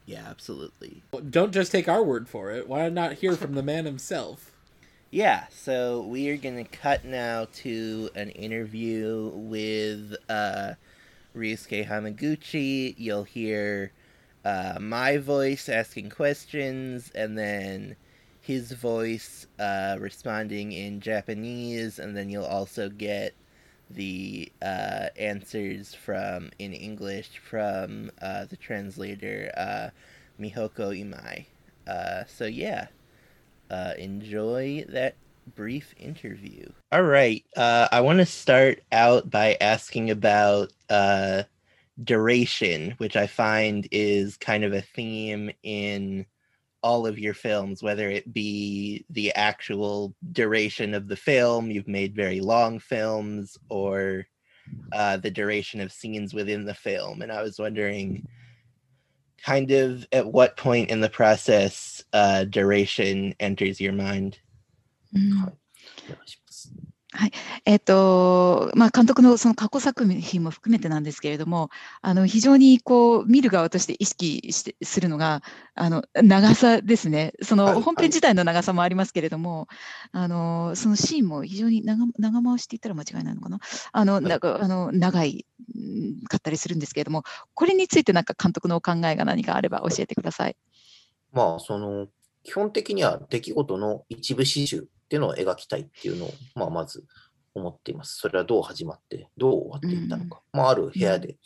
Yeah, absolutely. Don't just take our word for it. Why not hear from the man himself? Yeah, so we are gonna cut now to an interview with uh, Ryusuke Hamaguchi. You'll hear uh, my voice asking questions, and then his voice uh, responding in Japanese, and then you'll also get the uh, answers from in English from uh, the translator uh, Mihoko Imai. Uh, so yeah uh, enjoy that brief interview. All right. Uh, I want to start out by asking about duration, which I find is kind of a theme in all of your films, whether it be the actual duration of the film, you've made very long films, or uh, the duration of scenes within the film. And I was wondering kind of at what point in the process uh, duration enters your mind. うんはい。えっとまあ、監督のその過去作品も含めてなんですけれどもあの非常にこう見る側として意識してするのがあの長さですねそのはい本編自体の長さもありますけれども、あのそのシーンも非常に長長回しって言ったら間違いないのかなあの、いなんかあの長いうんかったりするんですけれどもこれについてなんか監督のお考えが何かあれば教えてください。まあ、その、基本的には出来事の一部始終っていうのを描きたいっていうのを、まあ、まず思っています。それはどう始まって、どう終わっていったのか。まあ、ある部屋で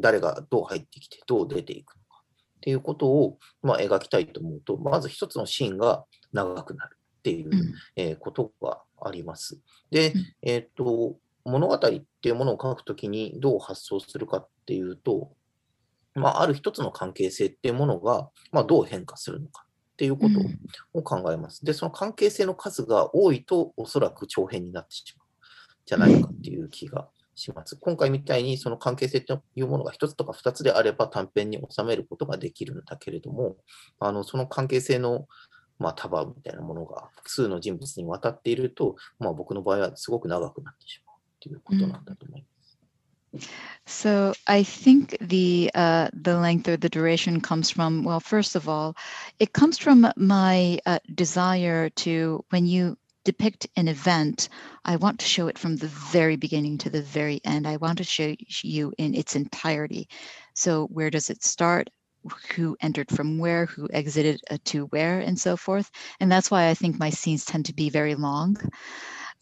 誰がどう入ってきて、どう出ていくのかっていうことを、まあ、描きたいと思うと、まず一つのシーンが長くなるっていううんえーことがあります。でうん、えっ、と、物語っていうものを書くときにどう発想するかっていうと、まあ、ある一つの関係性っていうものが、まあ、どう変化するのかっていうことうんを考えます。で、その関係性の数が多いと、おそらく長編になってしまう。じゃないかっていう気がします。今回みたいにその関係性というものが一つとか二つであれば短編に収めることができるんだけれども、あのその関係性のまあ束みたいなものが複数の人物に渡っていると、まあ僕の場合はすごく長くなってしまうっていうことなんだと思います。So I think the uh, the length or the duration comes from well, first of all, it comes from my uh, desire to when you depict an event, I want to show it from the very beginning to the very end. I want to show you in its entirety. So where does it start? Who entered from where? Who exited uh, to where, and so forth. And that's why I think my scenes tend to be very long.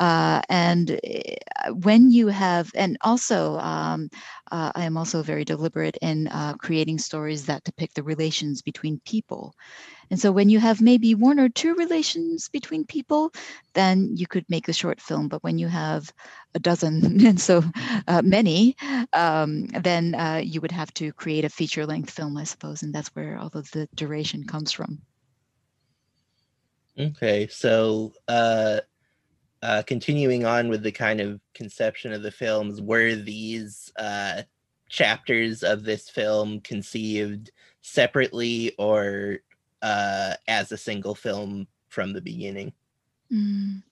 Uh, and uh, when you have, and also, um, uh, I am also very deliberate in uh, creating stories that depict the relations between people. And so when you have maybe one or two relations between people, then you could make a short film. But when you have a dozen and so uh, many, um, then uh, you would have to create a feature length film, I suppose. And that's where all of the duration comes from. Okay, so uh, continuing on with the kind of conception of the films, were these uh, chapters of this film conceived separately or uh, as a single film from the beginning? うん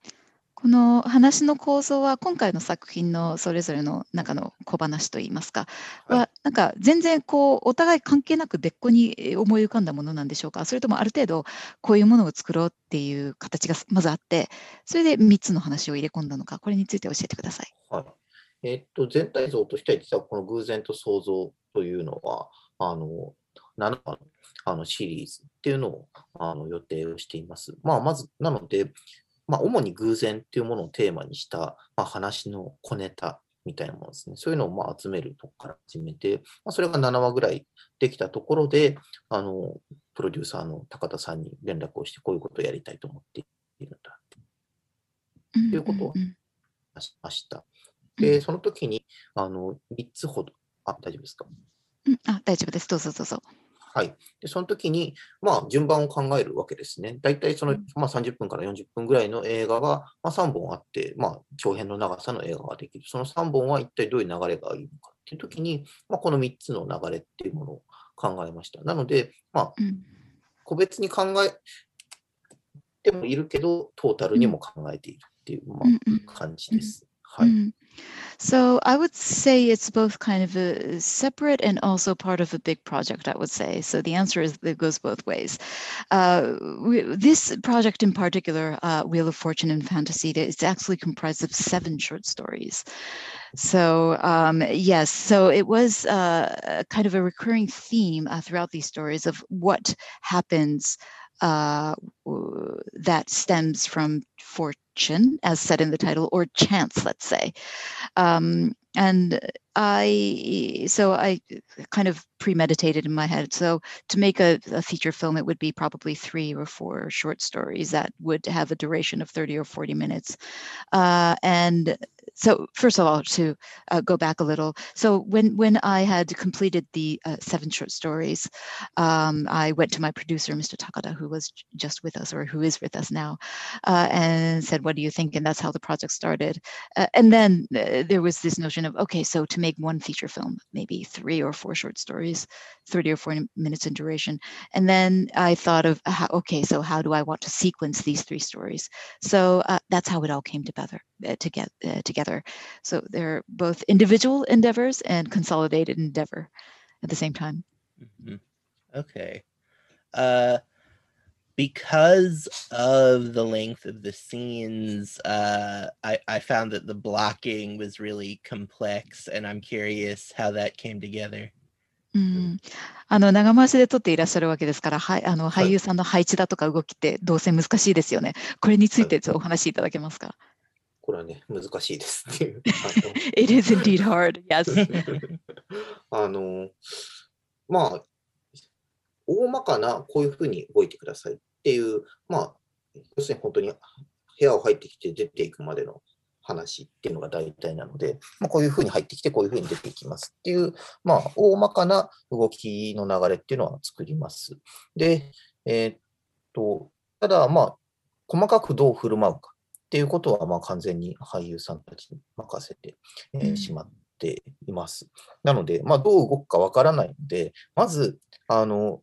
この話の構造は今回の作品のそれぞれの中の小話といいますか、はいはなんか全然こうお互い関係なく別個にえー思い浮かんだものなんでしょうかそれともある程度こういうものを作ろうっていう形がまずあってそれで3つの話を入れ込んだのかこれについて教えてください。はい。えっと、全体像としては、実はこの偶然と想像というのは、あの、7話のあのシリーズっていうのをあの予定をしています。まあ、まず、なので、まあ、主に偶然っていうものをテーマにした、まあ、話の小ネタみたいなものですね。そういうのをまあ集めるとこから始めて、まあ、それが7話ぐらいできたところで、あの、プロデューサーの高田さんに連絡をして、こういうことをやりたいと思っているんだということは話しました。で、その時に、あの、3つほど、あ、大丈夫ですか？あ大丈夫です。どうぞどうぞ。はい。で、その時に、まあ、順番を考えるわけですね。大体その、まあ、30分から40分ぐらいの映画が、まあ、3本あって、まあ、長編の長さの映画ができる。その3本は一体どういう流れがいいのかっていう時に、まあ、この3つの流れっていうものを考えました。なので、まあ、うん個別に考えてもいるけど、トータルにも考えているっていう、まあ、感じです。はい。So I would say it's both kind of a separate and also part of a big project, I would say. So the answer is it goes both ways. Uh, we, this project in particular, uh, Wheel of Fortune and Fantasy, it's actually comprised of seven short stories. So um, yes, so it was uh, kind of a recurring theme uh, throughout these stories of what happens uh, that stems from fortune, as said in the title, or chance, let's say. Um, and I, so I kind of premeditated in my head. So to make a, a feature film, it would be probably three or four short stories that would have a duration of 30 or 40 minutes. Uh, and so first of all, to uh, go back a little, so when when I had completed the uh, seven short stories, um, I went to my producer, Mr. Takada, who was just with us or who is with us now, uh, and said, "What do you think?" And that's how the project started. Uh, and then uh, there was this notion of, okay, so to make one feature film, maybe three or four short stories, 30 or 40 minutes in duration. And then I thought of, okay, so how do I want to sequence these three stories? So uh, that's how it all came together. Uh, to get, uh, together. So they're both individual endeavors and consolidated endeavor at the same time. Mhm. Okay. Uh, because of the length of the scenes, uh, I, I found that the blocking was really complex, and I'm curious how that came together. うん、あの長回しで撮っていらっしゃるわけですから、はい、あのはい俳優さんの配置だとか動きって動線難しいですよね。これについてちょっとお話しいただけますか。 これはね、難しいですっていう。It is indeed hard. Yes. あの、まあ、大まかなこういうふうに動いてくださいっていう、まあ、要するに本当に部屋を入ってきて出ていくまでの話っていうのが大体なので、まあ、こういうふうに入ってきてこういうふうに出ていきますっていう、まあ、大まかな動きの流れっていうのは作ります。で、えーっと、ただ、まあ、細かくどう振る舞うかっていうことは、まあ、完全に俳優さんたちに任せて、えしまっています。なので、まあ、どう動くかわからないので、まず、あの、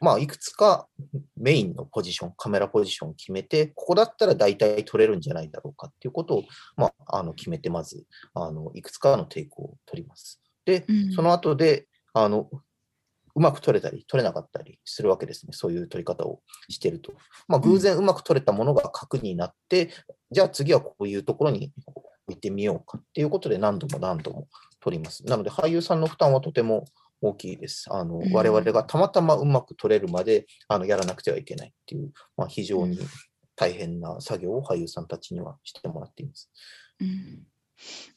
まあ、いくつかメインのポジション、カメラポジションを決めて、ここだったら大体撮れるんじゃないだろうかっていうことを、まあ、あの決めて、まず、あのいくつかのテイクを撮ります。でうん、その後で、あの、うまく撮れたり、撮れなかったりするわけですね。そういう撮り方をしてると。まあ、偶然うまく撮れたものが核になって、じゃあ次はこういうところに置いてみようかっていうことで何度も何度も撮ります。なので、俳優さんの負担はとても大きいです。あのうん我々がたまたまうまく撮れるまであのやらなくてはいけないっていう、まあ、非常に大変な作業を俳優さんたちにはしてもらっています。Mm.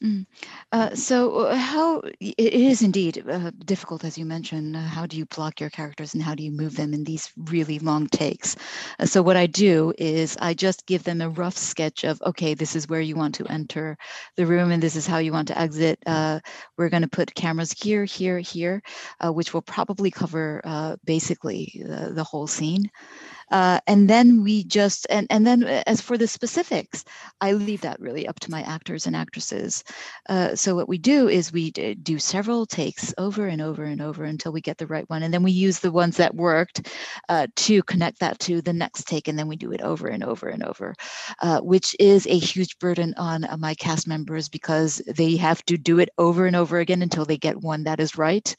Mm. Uh, so, uh, how it is indeed uh, difficult, as you mentioned. Uh, how do you block your characters and how do you move them in these really long takes? Uh, so, what I do is I just give them a rough sketch of okay, this is where you want to enter the room and this is how you want to exit. We're going to put cameras here, here, here, which will probably cover basically the, the whole scene. Uh, and then we just and and then uh, as for the specifics I leave that really up to my actors and actresses. Uh, so what we do is we do several takes over and over and over until we get the right one, and then we use the ones that worked uh, to connect that to the next take, and then we do it over and over and over, uh, which is a huge burden on uh, my cast members because they have to do it over and over again until they get one that is right.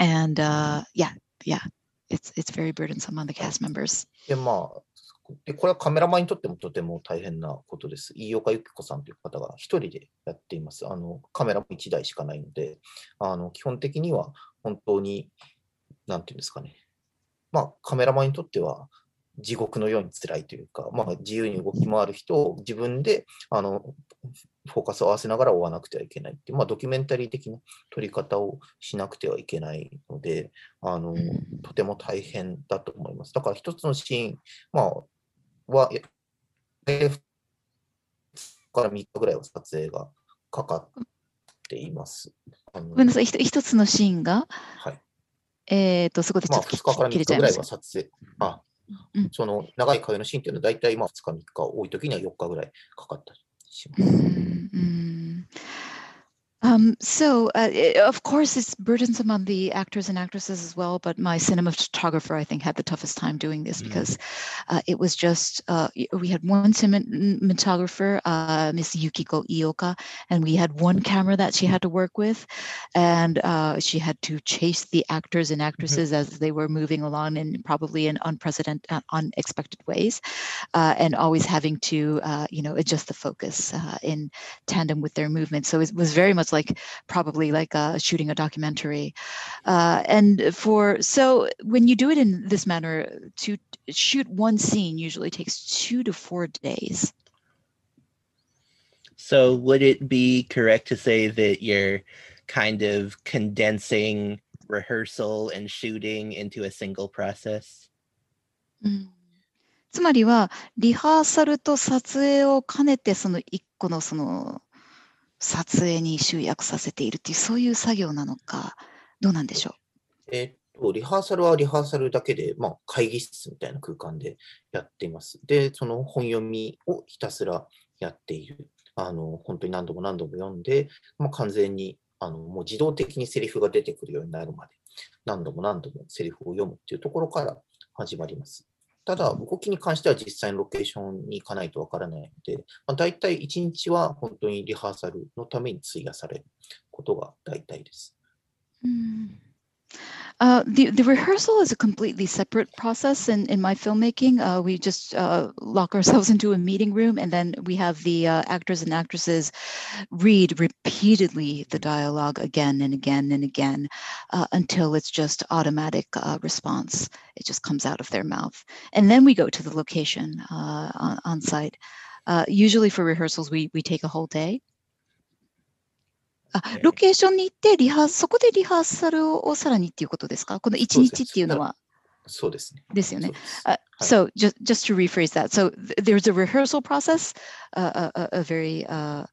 And uh, yeah, yeah, it's it's very burdensome on the cast members. で、まあ、でこれはカメラマンにとってもとても大変なことです。飯岡由紀子さんという方が一人でやっています。あのカメラも1台しかないので、あの基本的には本当に、なんていうんですかね。まあ、カメラマンにとっては地獄のように辛いというか、まあ、自由に動き回る人を自分であのフォーカスを合わせながら追わなくてはいけないっていう、まあ、ドキュメンタリー的な撮り方をしなくてはいけないので、あのとても大変だと思います。だから一つのシーン、まあ、は、え2から3日ぐらいは撮影がかかっています。ごめんなさい、一つのシーンが、はい。えっ、と、そこでちまあ、ょっと2日から3切れちゃいました日ぐらいは。撮影。あうんその長い会話のシーンっていうのは大体まあ2日、3日、多い時には4日ぐらいかかったりします。うんうん Um, so, uh, i of course, it's burdensome on the actors and actresses as well. But my cinematographer, I think, had the toughest time doing this Mm. because uh, it was just uh, we had one cinematographer, uh, Miss Yukiko Ioka, and we had one camera that she had to work with, and uh, she had to chase the actors and actresses as they were moving along in probably in unprecedented, uh, unexpected ways, uh, and always having to, uh, you know, adjust the focus uh, in tandem with their movement. So it was very much like probably like uh, shooting a documentary. Uh, and for so when you do it in this manner, to shoot one scene usually takes two to four days. So would it be correct to say that you're kind of condensing rehearsal and shooting into a single process? つまりはリハーサルと撮影を兼ねてその一個のその 撮影に集約させているっていうそういう作業なのかどうなんでしょう？えっと、リハーサルはリハーサルだけで、まあ、会議室みたいな空間でやっています。で、その本読みをひたすらやっている。あの、本当に何度も何度も読んで、まあ、完全に、あの、もう自動的にセリフが出てくるようになるまで、何度も何度もセリフを読むっていうところから始まります。ただ、動きに関しては実際のロケーションに行かないとわからないので、まあ、大体1日は本当にリハーサルのために費やされることが大体です。うん、Uh, the, the rehearsal is a completely separate process in, in my filmmaking. Uh, we just uh, lock ourselves into a meeting room and then we have the uh, actors and actresses read repeatedly the dialogue again and again and again uh, until it's just automatic uh, response. It just comes out of their mouth. And then we go to the location on, on site. Usually for rehearsals, we, we take a whole day. あロケーションに行ってリハ、そこでリハーサルをさらにっていうことですかこの1日っていうのは。そうですね。ですよね。Uh, so just, just to rephrase that, so there's a rehearsal process, uh, a, a very uh,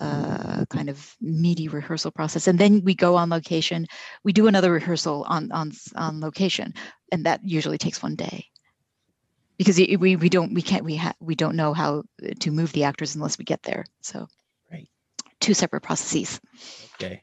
uh, kind of meaty rehearsal process, and then we go on location. We do another rehearsal on on on location, and that usually takes one day because we we don't we can't we ha- we don't know how to move the actors unless we get there. So two separate processes. Okay.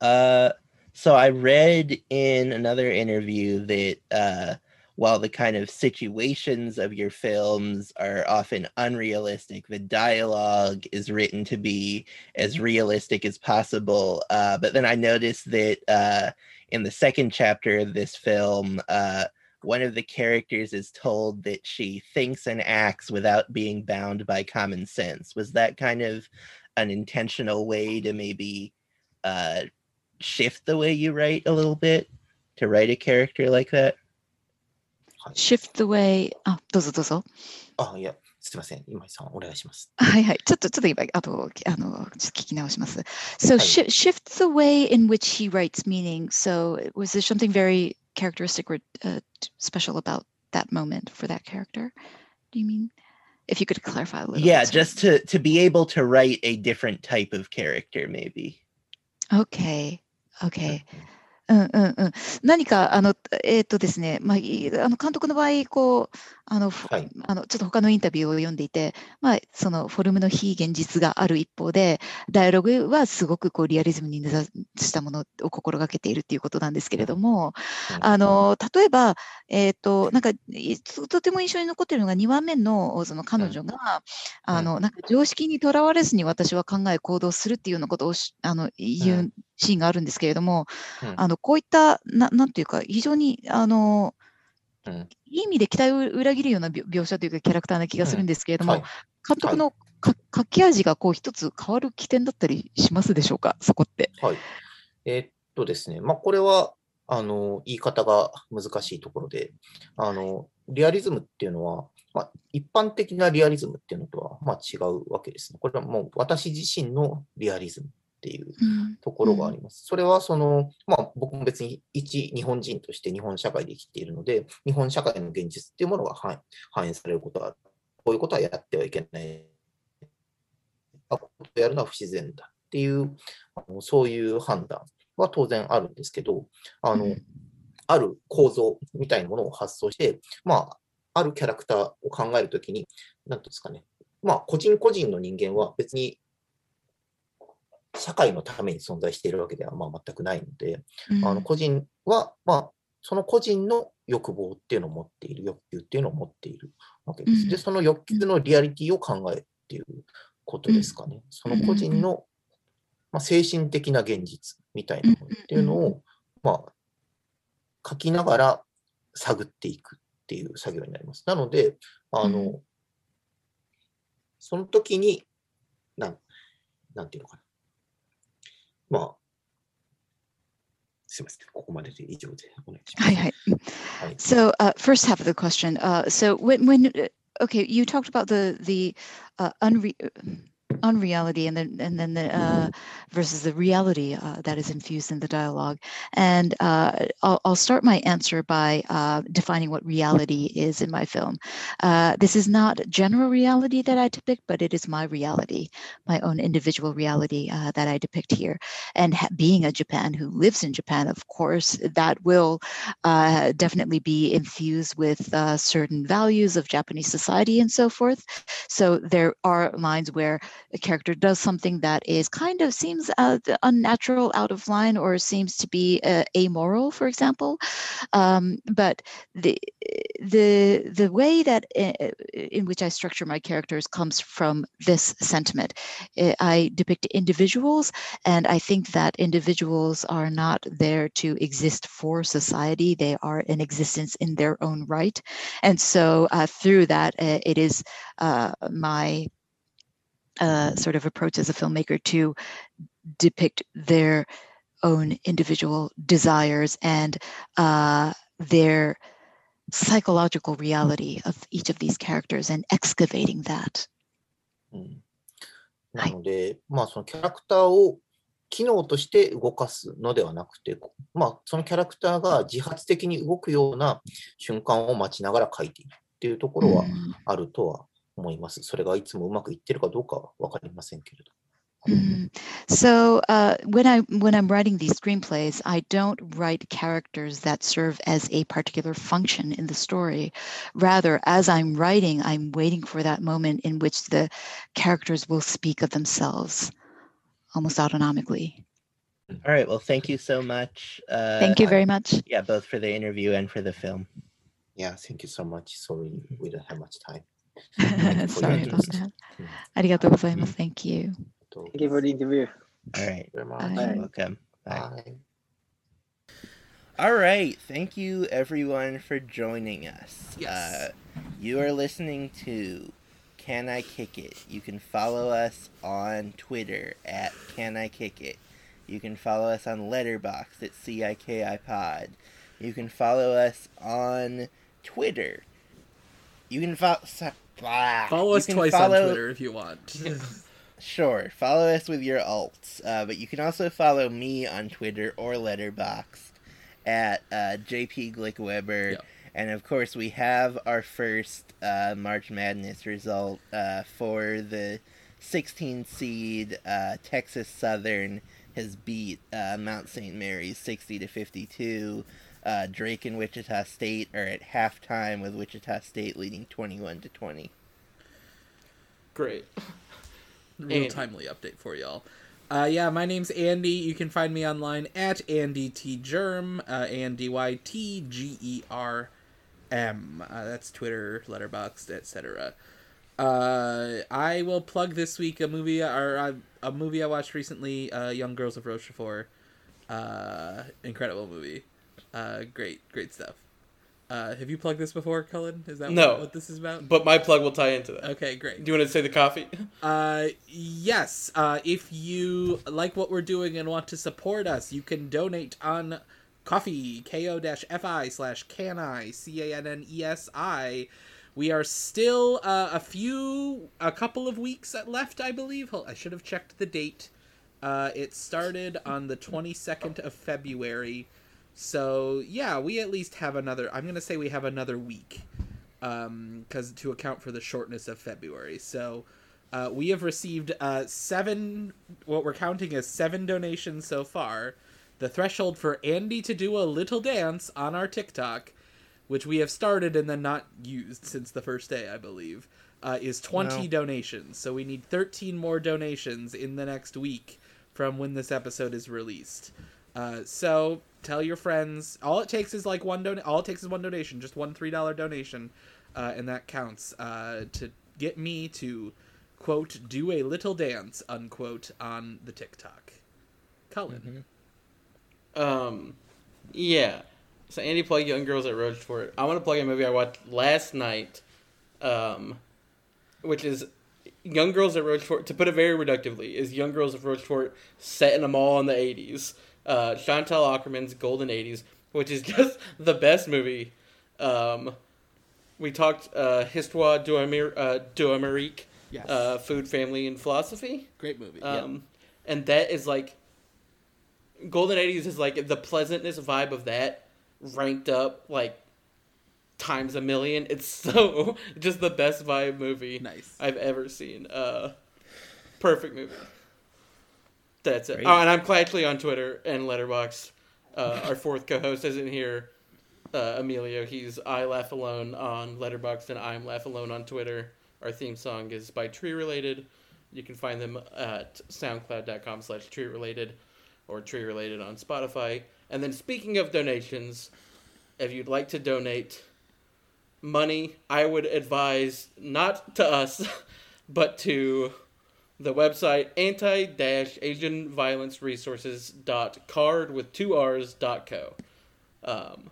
Uh, so I read in another interview that uh, while the kind of situations of your films are often unrealistic, the dialogue is written to be as realistic as possible. Uh, but then I noticed that uh, in the second chapter of this film, uh, one of the characters is told that she thinks and acts without being bound by common sense. Was that kind of an intentional way to maybe uh, shift the way you write a little bit to write a character like that? shift the way あどうぞどうぞあ、いや、すいません。今井さん、お願いします。はいはいちょっとちょっと今あとあのちょっと聞き直します so はい shi shift the way in which he writes meaning so was there something very characteristic or uh, special about that moment for that character do you mean If you could clarify a little Yeah, bit, just to to be able to write a different type of character, maybe. Okay. Okay. うんうんうん、何かあのえっ、とですね、まあ、いあの監督の場合こうあの、ふはい。あのちょっと他のインタビューを読んでいて、まあ、そのフォルムの非現実がある一方でダイアログはすごくこうリアリズムに根ざしたものを心がけているっていうことなんですけれども、うん。あの例えば、えっとなんかいととても印象に残っているのが2番目のその彼女が、あのなんか常識にとらわれずに私は考え行動するっていうようなことをしあの言うシーンがあるんですけれども、うんあのこういったななんていうか非常にあのうんいい意味で期待を裏切るような描描写というかキャラクターな気がするんですけれども、はい。監督のか書き味がこう一つ変わる起点だったりしますでしょうか？そこって。はい。えーっとですね、まあ、これは、あの、言い方が難しいところで、あの、リアリズムっていうのは、まあ、一般的なリアリズムっていうのとは、まあ、違うわけですね。これはもう私自身のリアリズムっていううんところがあります。それはその、まあ僕も別に一日本人として日本社会で生きているので、日本社会の現実っていうものが反反映されることは、こういうことはやってはいけない。あことをやるのは不自然だっていう、あのそういう判断は当然あるんですけど、あの、うんある構造みたいなものを発想して、まあ、あるキャラクターを考えるときに、うんですかね、まあ、個人個人の人間は別に社会のために存在しているわけではまあ全くないので、うんあの個人は、まあ、その個人の欲望っていうのを持っている、欲求っていうのを持っているわけです。うんで、その欲求のリアリティを考えるっていうことですかね。その個人の、まあ、精神的な現実みたいなものっていうのうんを、まあ、書きながら探っていくっていう作業になります。なので、あの、うんその時に、なん、なんていうのかな。まあ、Hi, hi. So, uh, first half of the question. Uh, so, when, when, okay, you talked about the the uh, unre unreality and then and then the uh, versus the reality uh, that is infused in the dialogue. And uh, I'll, I'll start my answer by uh, defining what reality is in my film. Uh, this is not general reality that I depict, but it is my reality, my own individual reality uh, that I depict here. And ha- being a Japan who lives in Japan, of course, that will definitely be infused with certain values of Japanese society and so forth. So there are lines where a character does something that is kind of seems uh, unnatural, out of line, or seems to be uh, amoral, for example. Um, but the the the way that uh, in which I structure my characters comes from this sentiment. I- I depict individuals, and I think that individuals are not there to exist for society. They are in existence in their own right, and so uh, through that, it is uh, my uh, sort of approach as a filmmaker to depict their own individual desires and uh, their psychological reality of each of these characters and excavating that. うんなので、まあ、そのキャラクターを機能として動かすのではなくて、こまあ、そのキャラクターが自発的に動くような瞬間を待ちながら描いているっていうところは Mm, あるとは思います。それがいつもうまくいってるかどうかは分かりませんけれど。 mm. So uh, when I when I'm writing these screenplays, I don't write characters that serve as a particular function in the story. Rather, as I'm writing, I'm waiting for that moment in which the characters will speak of themselves, almost autonomically. All right. Well, thank you so much. Uh, Thank you very much. Yeah, both for the interview and for the film. Yeah, thank you so much. Sorry, we don't have much time. Sorry about that. ありがとうございます。Thank you. Thank you for the interview. All right. Bye. Welcome. Bye. Bye. All right. Thank you, everyone, for joining us. Yes. Uh, you are listening to Can I Kick It? You can follow us on Twitter at Can I Kick It. You can follow us on Letterboxd at C I K I Pod. You can follow us on Twitter you can follow. Follow us twice on Twitter if you want. Sure, follow us with your alts, uh, but you can also follow me on Twitter or Letterboxd at uh, JP Glickweber. Yep. And of course, we have our first uh, March Madness result uh, for the 16 seed uh, Texas Southern has beat uh, Mount St. Mary's 60 to 52. Uh, Drake and Wichita State are at halftime with Wichita State leading 21 to 20. Great. Real Andy. timely update for y'all. Uh, yeah, my name's Andy. You can find me online at Andy T Germ, uh, A N D Y T G E R M. Uh, that's Twitter, Letterboxd, etc. Uh, I will plug this week a movie or uh, a movie I watched recently, uh, Young Girls of Rochefort. Uh, incredible movie. Uh, great, great stuff. Uh, have you plugged this before, Cullen? Is that No. what, this is about? But my plug will tie into that. Okay, great. Do you want to say the coffee? Uh, yes. Uh, if you like what we're doing and want to support us, you can donate on coffee, ko-fi slash cannesi, C-A-N-N-E-S-I. We are still uh, a few, a couple of weeks left, I believe. I should have checked the date. Uh, it started on the 22nd of February. So, yeah, we at least have another, I'm going to say we have another week um because to account for the shortness of february. So uh, we have received uh, seven what we're counting as seven donations so far. The threshold for andy to do a little dance on our tiktok which we have started and then not used since the first day i believe uh, is 20 Wow. donations. So we need 13 more donations in the next week from when this episode is released. Uh, so tell your friends. All it takes is like one don. All it takes is one donation, just one three dollar donation, uh, and that counts uh, to get me to quote do a little dance unquote on the TikTok. Cullen. Um, yeah. So Andy plugged Young Girls at Rochefort. I want to plug a movie I watched last night, um, which is Young Girls at Rochefort. To put it very reductively, is Young Girls at Rochefort set in a mall in the '80s. Uh, Chantal Akerman's Golden '80s, which is just the best movie. Um, we talked uh, Histoire du Amir- uh, du Amérique, Yes. uh, food, family, and philosophy. Great movie. Um, and that is like Golden 80s is like the pleasantness vibe of that ranked up like times a million. It's so just the best vibe movie Nice. I've ever seen. Uh perfect movie. That's it. Great. Oh, and I'm actually on Twitter and Letterboxd. Uh, our fourth co-host isn't here. Uh, Emilio, he's I Laugh Alone on Letterboxd and I'm Laugh Alone on Twitter. Our theme song is by Tree Related. You can find them at soundcloud.com slash tree related or tree related on Spotify. And then speaking of donations, if you'd like to donate money, I would advise not to us, but to the website anti-asianviolenceresources.card with two R's dot co. Um,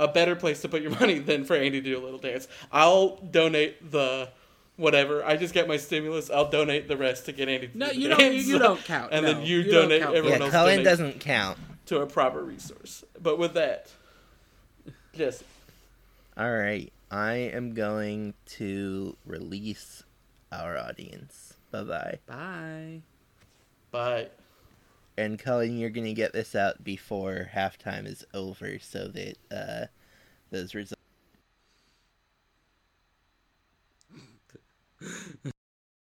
a better place to put your money than for Andy to do a little dance. I'll donate the whatever. I just get my stimulus. I'll donate the rest to get Andy to no, do the you don't. You, dance. you don't count. And no, then you don't donate count. everyone Yeah, else Cullen donates. doesn't count. to a proper resource. But with that, Jesse. All right, I am going to release our audience. Bye bye. Bye. Bye. And Cullen, you're gonna get this out before halftime is over, so that uh, those results.